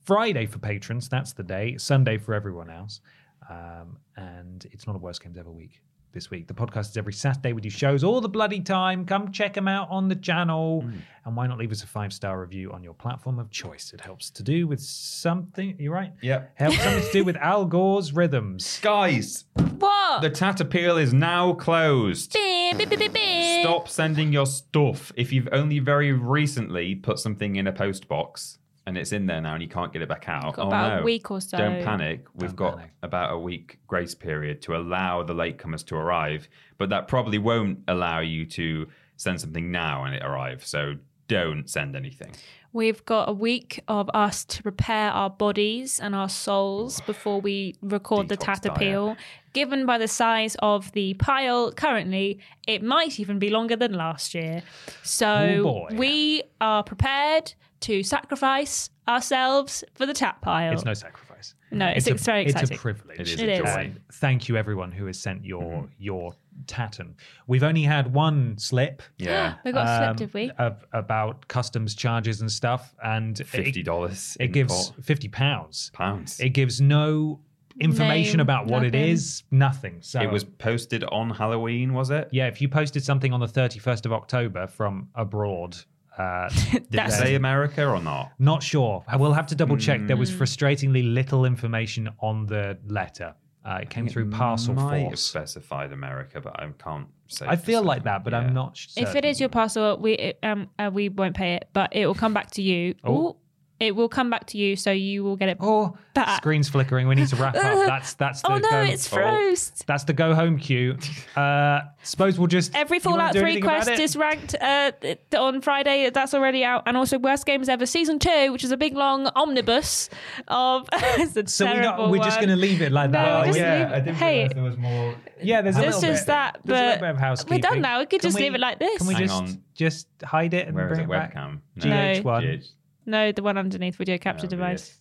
Friday for patrons, that's the day. Sunday for everyone else. Um, and it's not a Worst Games Ever week this week. The podcast is every Saturday. We do shows all the bloody time. Come check them out on the channel. And why not leave us a five star review on your platform of choice? It helps to do with something. You're right? Yep. Helps something to do with Al Gore's rhythms. Guys, What? the Tat Appeal is now closed. Beep, beep, beep, beep, beep. Stop sending your stuff. If you've only very recently put something in a post box and it's in there now and you can't get it back out, Got oh about a week or so. Don't panic. We've Don't got panic. about a week grace period to allow the latecomers to arrive, but that probably won't allow you to send something now and it arrive. So don't send anything. We've got a week of us to prepare our bodies and our souls before we record the Detox tat appeal. Given by the size of the pile currently, it might even be longer than last year. Oh, So boy. we are prepared to sacrifice ourselves for the tat pile. It's no sacrifice. No, it's- a, it's very exciting. It's a privilege. It is It a is. joy. And thank you everyone who has sent your your tatten. We've only had one slip. Yeah. we got um, slipped, did we? Of, about customs charges and stuff, and Fifty It, dollars. it gives fifty pounds. pounds. It gives no information Name, about what it nothing. is. Nothing. So It was posted on Halloween, was it? yeah. If you posted something on the thirty first of October from abroad, uh, That's- then- Say America or not? Not sure. I will have to double check. There Hmm. was frustratingly little information on the letter. Uh, it came through parcel Might have force. specified America, but I can't say. I for feel like certain. that, but Yeah. I'm not. Sure. If it is your parcel, we um uh, we won't pay it, but it will come back to you. Oh. Ooh, it will come back to you, so you will get it. Oh, Back. screen's flickering. We need to wrap up. That's that's the oh no, go, it's froze. that's the go home cue. Uh, suppose we'll just Every Fallout 3 quest is ranked uh, on Friday. That's already out. And also Worst Games Ever Season 2, which is a big long omnibus of. it's a So we're not. We're just going to leave it like that. we're just yeah, leave- I didn't hey, there was more. Yeah, there's a little just bit. that, there's a little but bit of we're housekeeping. done now. We could Can just leave it like this. Can we Hang just on. just hide it and Where is bring it? it back? Webcam. No. GH1. No, the one underneath video capture Oh, device.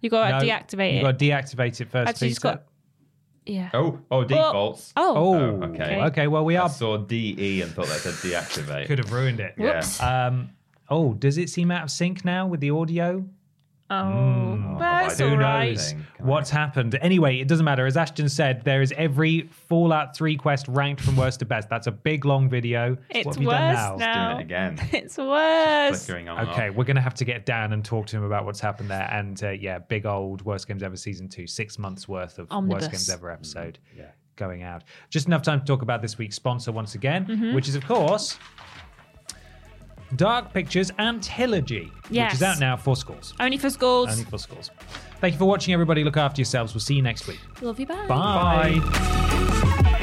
You got to No, deactivate You got to deactivate it first, Actually, it's Peter. got- yeah. Oh, oh, defaults. Oh. Oh, Oh, okay. okay. Okay, well we I are. saw DE and thought that said deactivate. Could have ruined it. Yeah. Whoops. Um. Oh, does it seem out of sync now with the audio? Oh, Oh, that's I all do know right. this. Thing. What's happened? Anyway, it doesn't matter. As Ashton said, there is every Fallout 3 quest ranked from worst to best. That's a big long video. It's what have you done worse now? now. Doing it again. It's worse. On Okay, off. we're going to have to get Dan and talk to him about what's happened there. And uh, yeah, big old Worst Games Ever season two, six months worth of Omnibus. Worst Games Ever episode Mm-hmm. Yeah. going out. Just enough time to talk about this week's sponsor once again, Mm-hmm. which is, of course, Dark Pictures Anthology, which is out now for schools. Only for schools. Only for schools. Thank you for watching, everybody. Look after yourselves. We'll see you next week. Love you. Bye. Bye.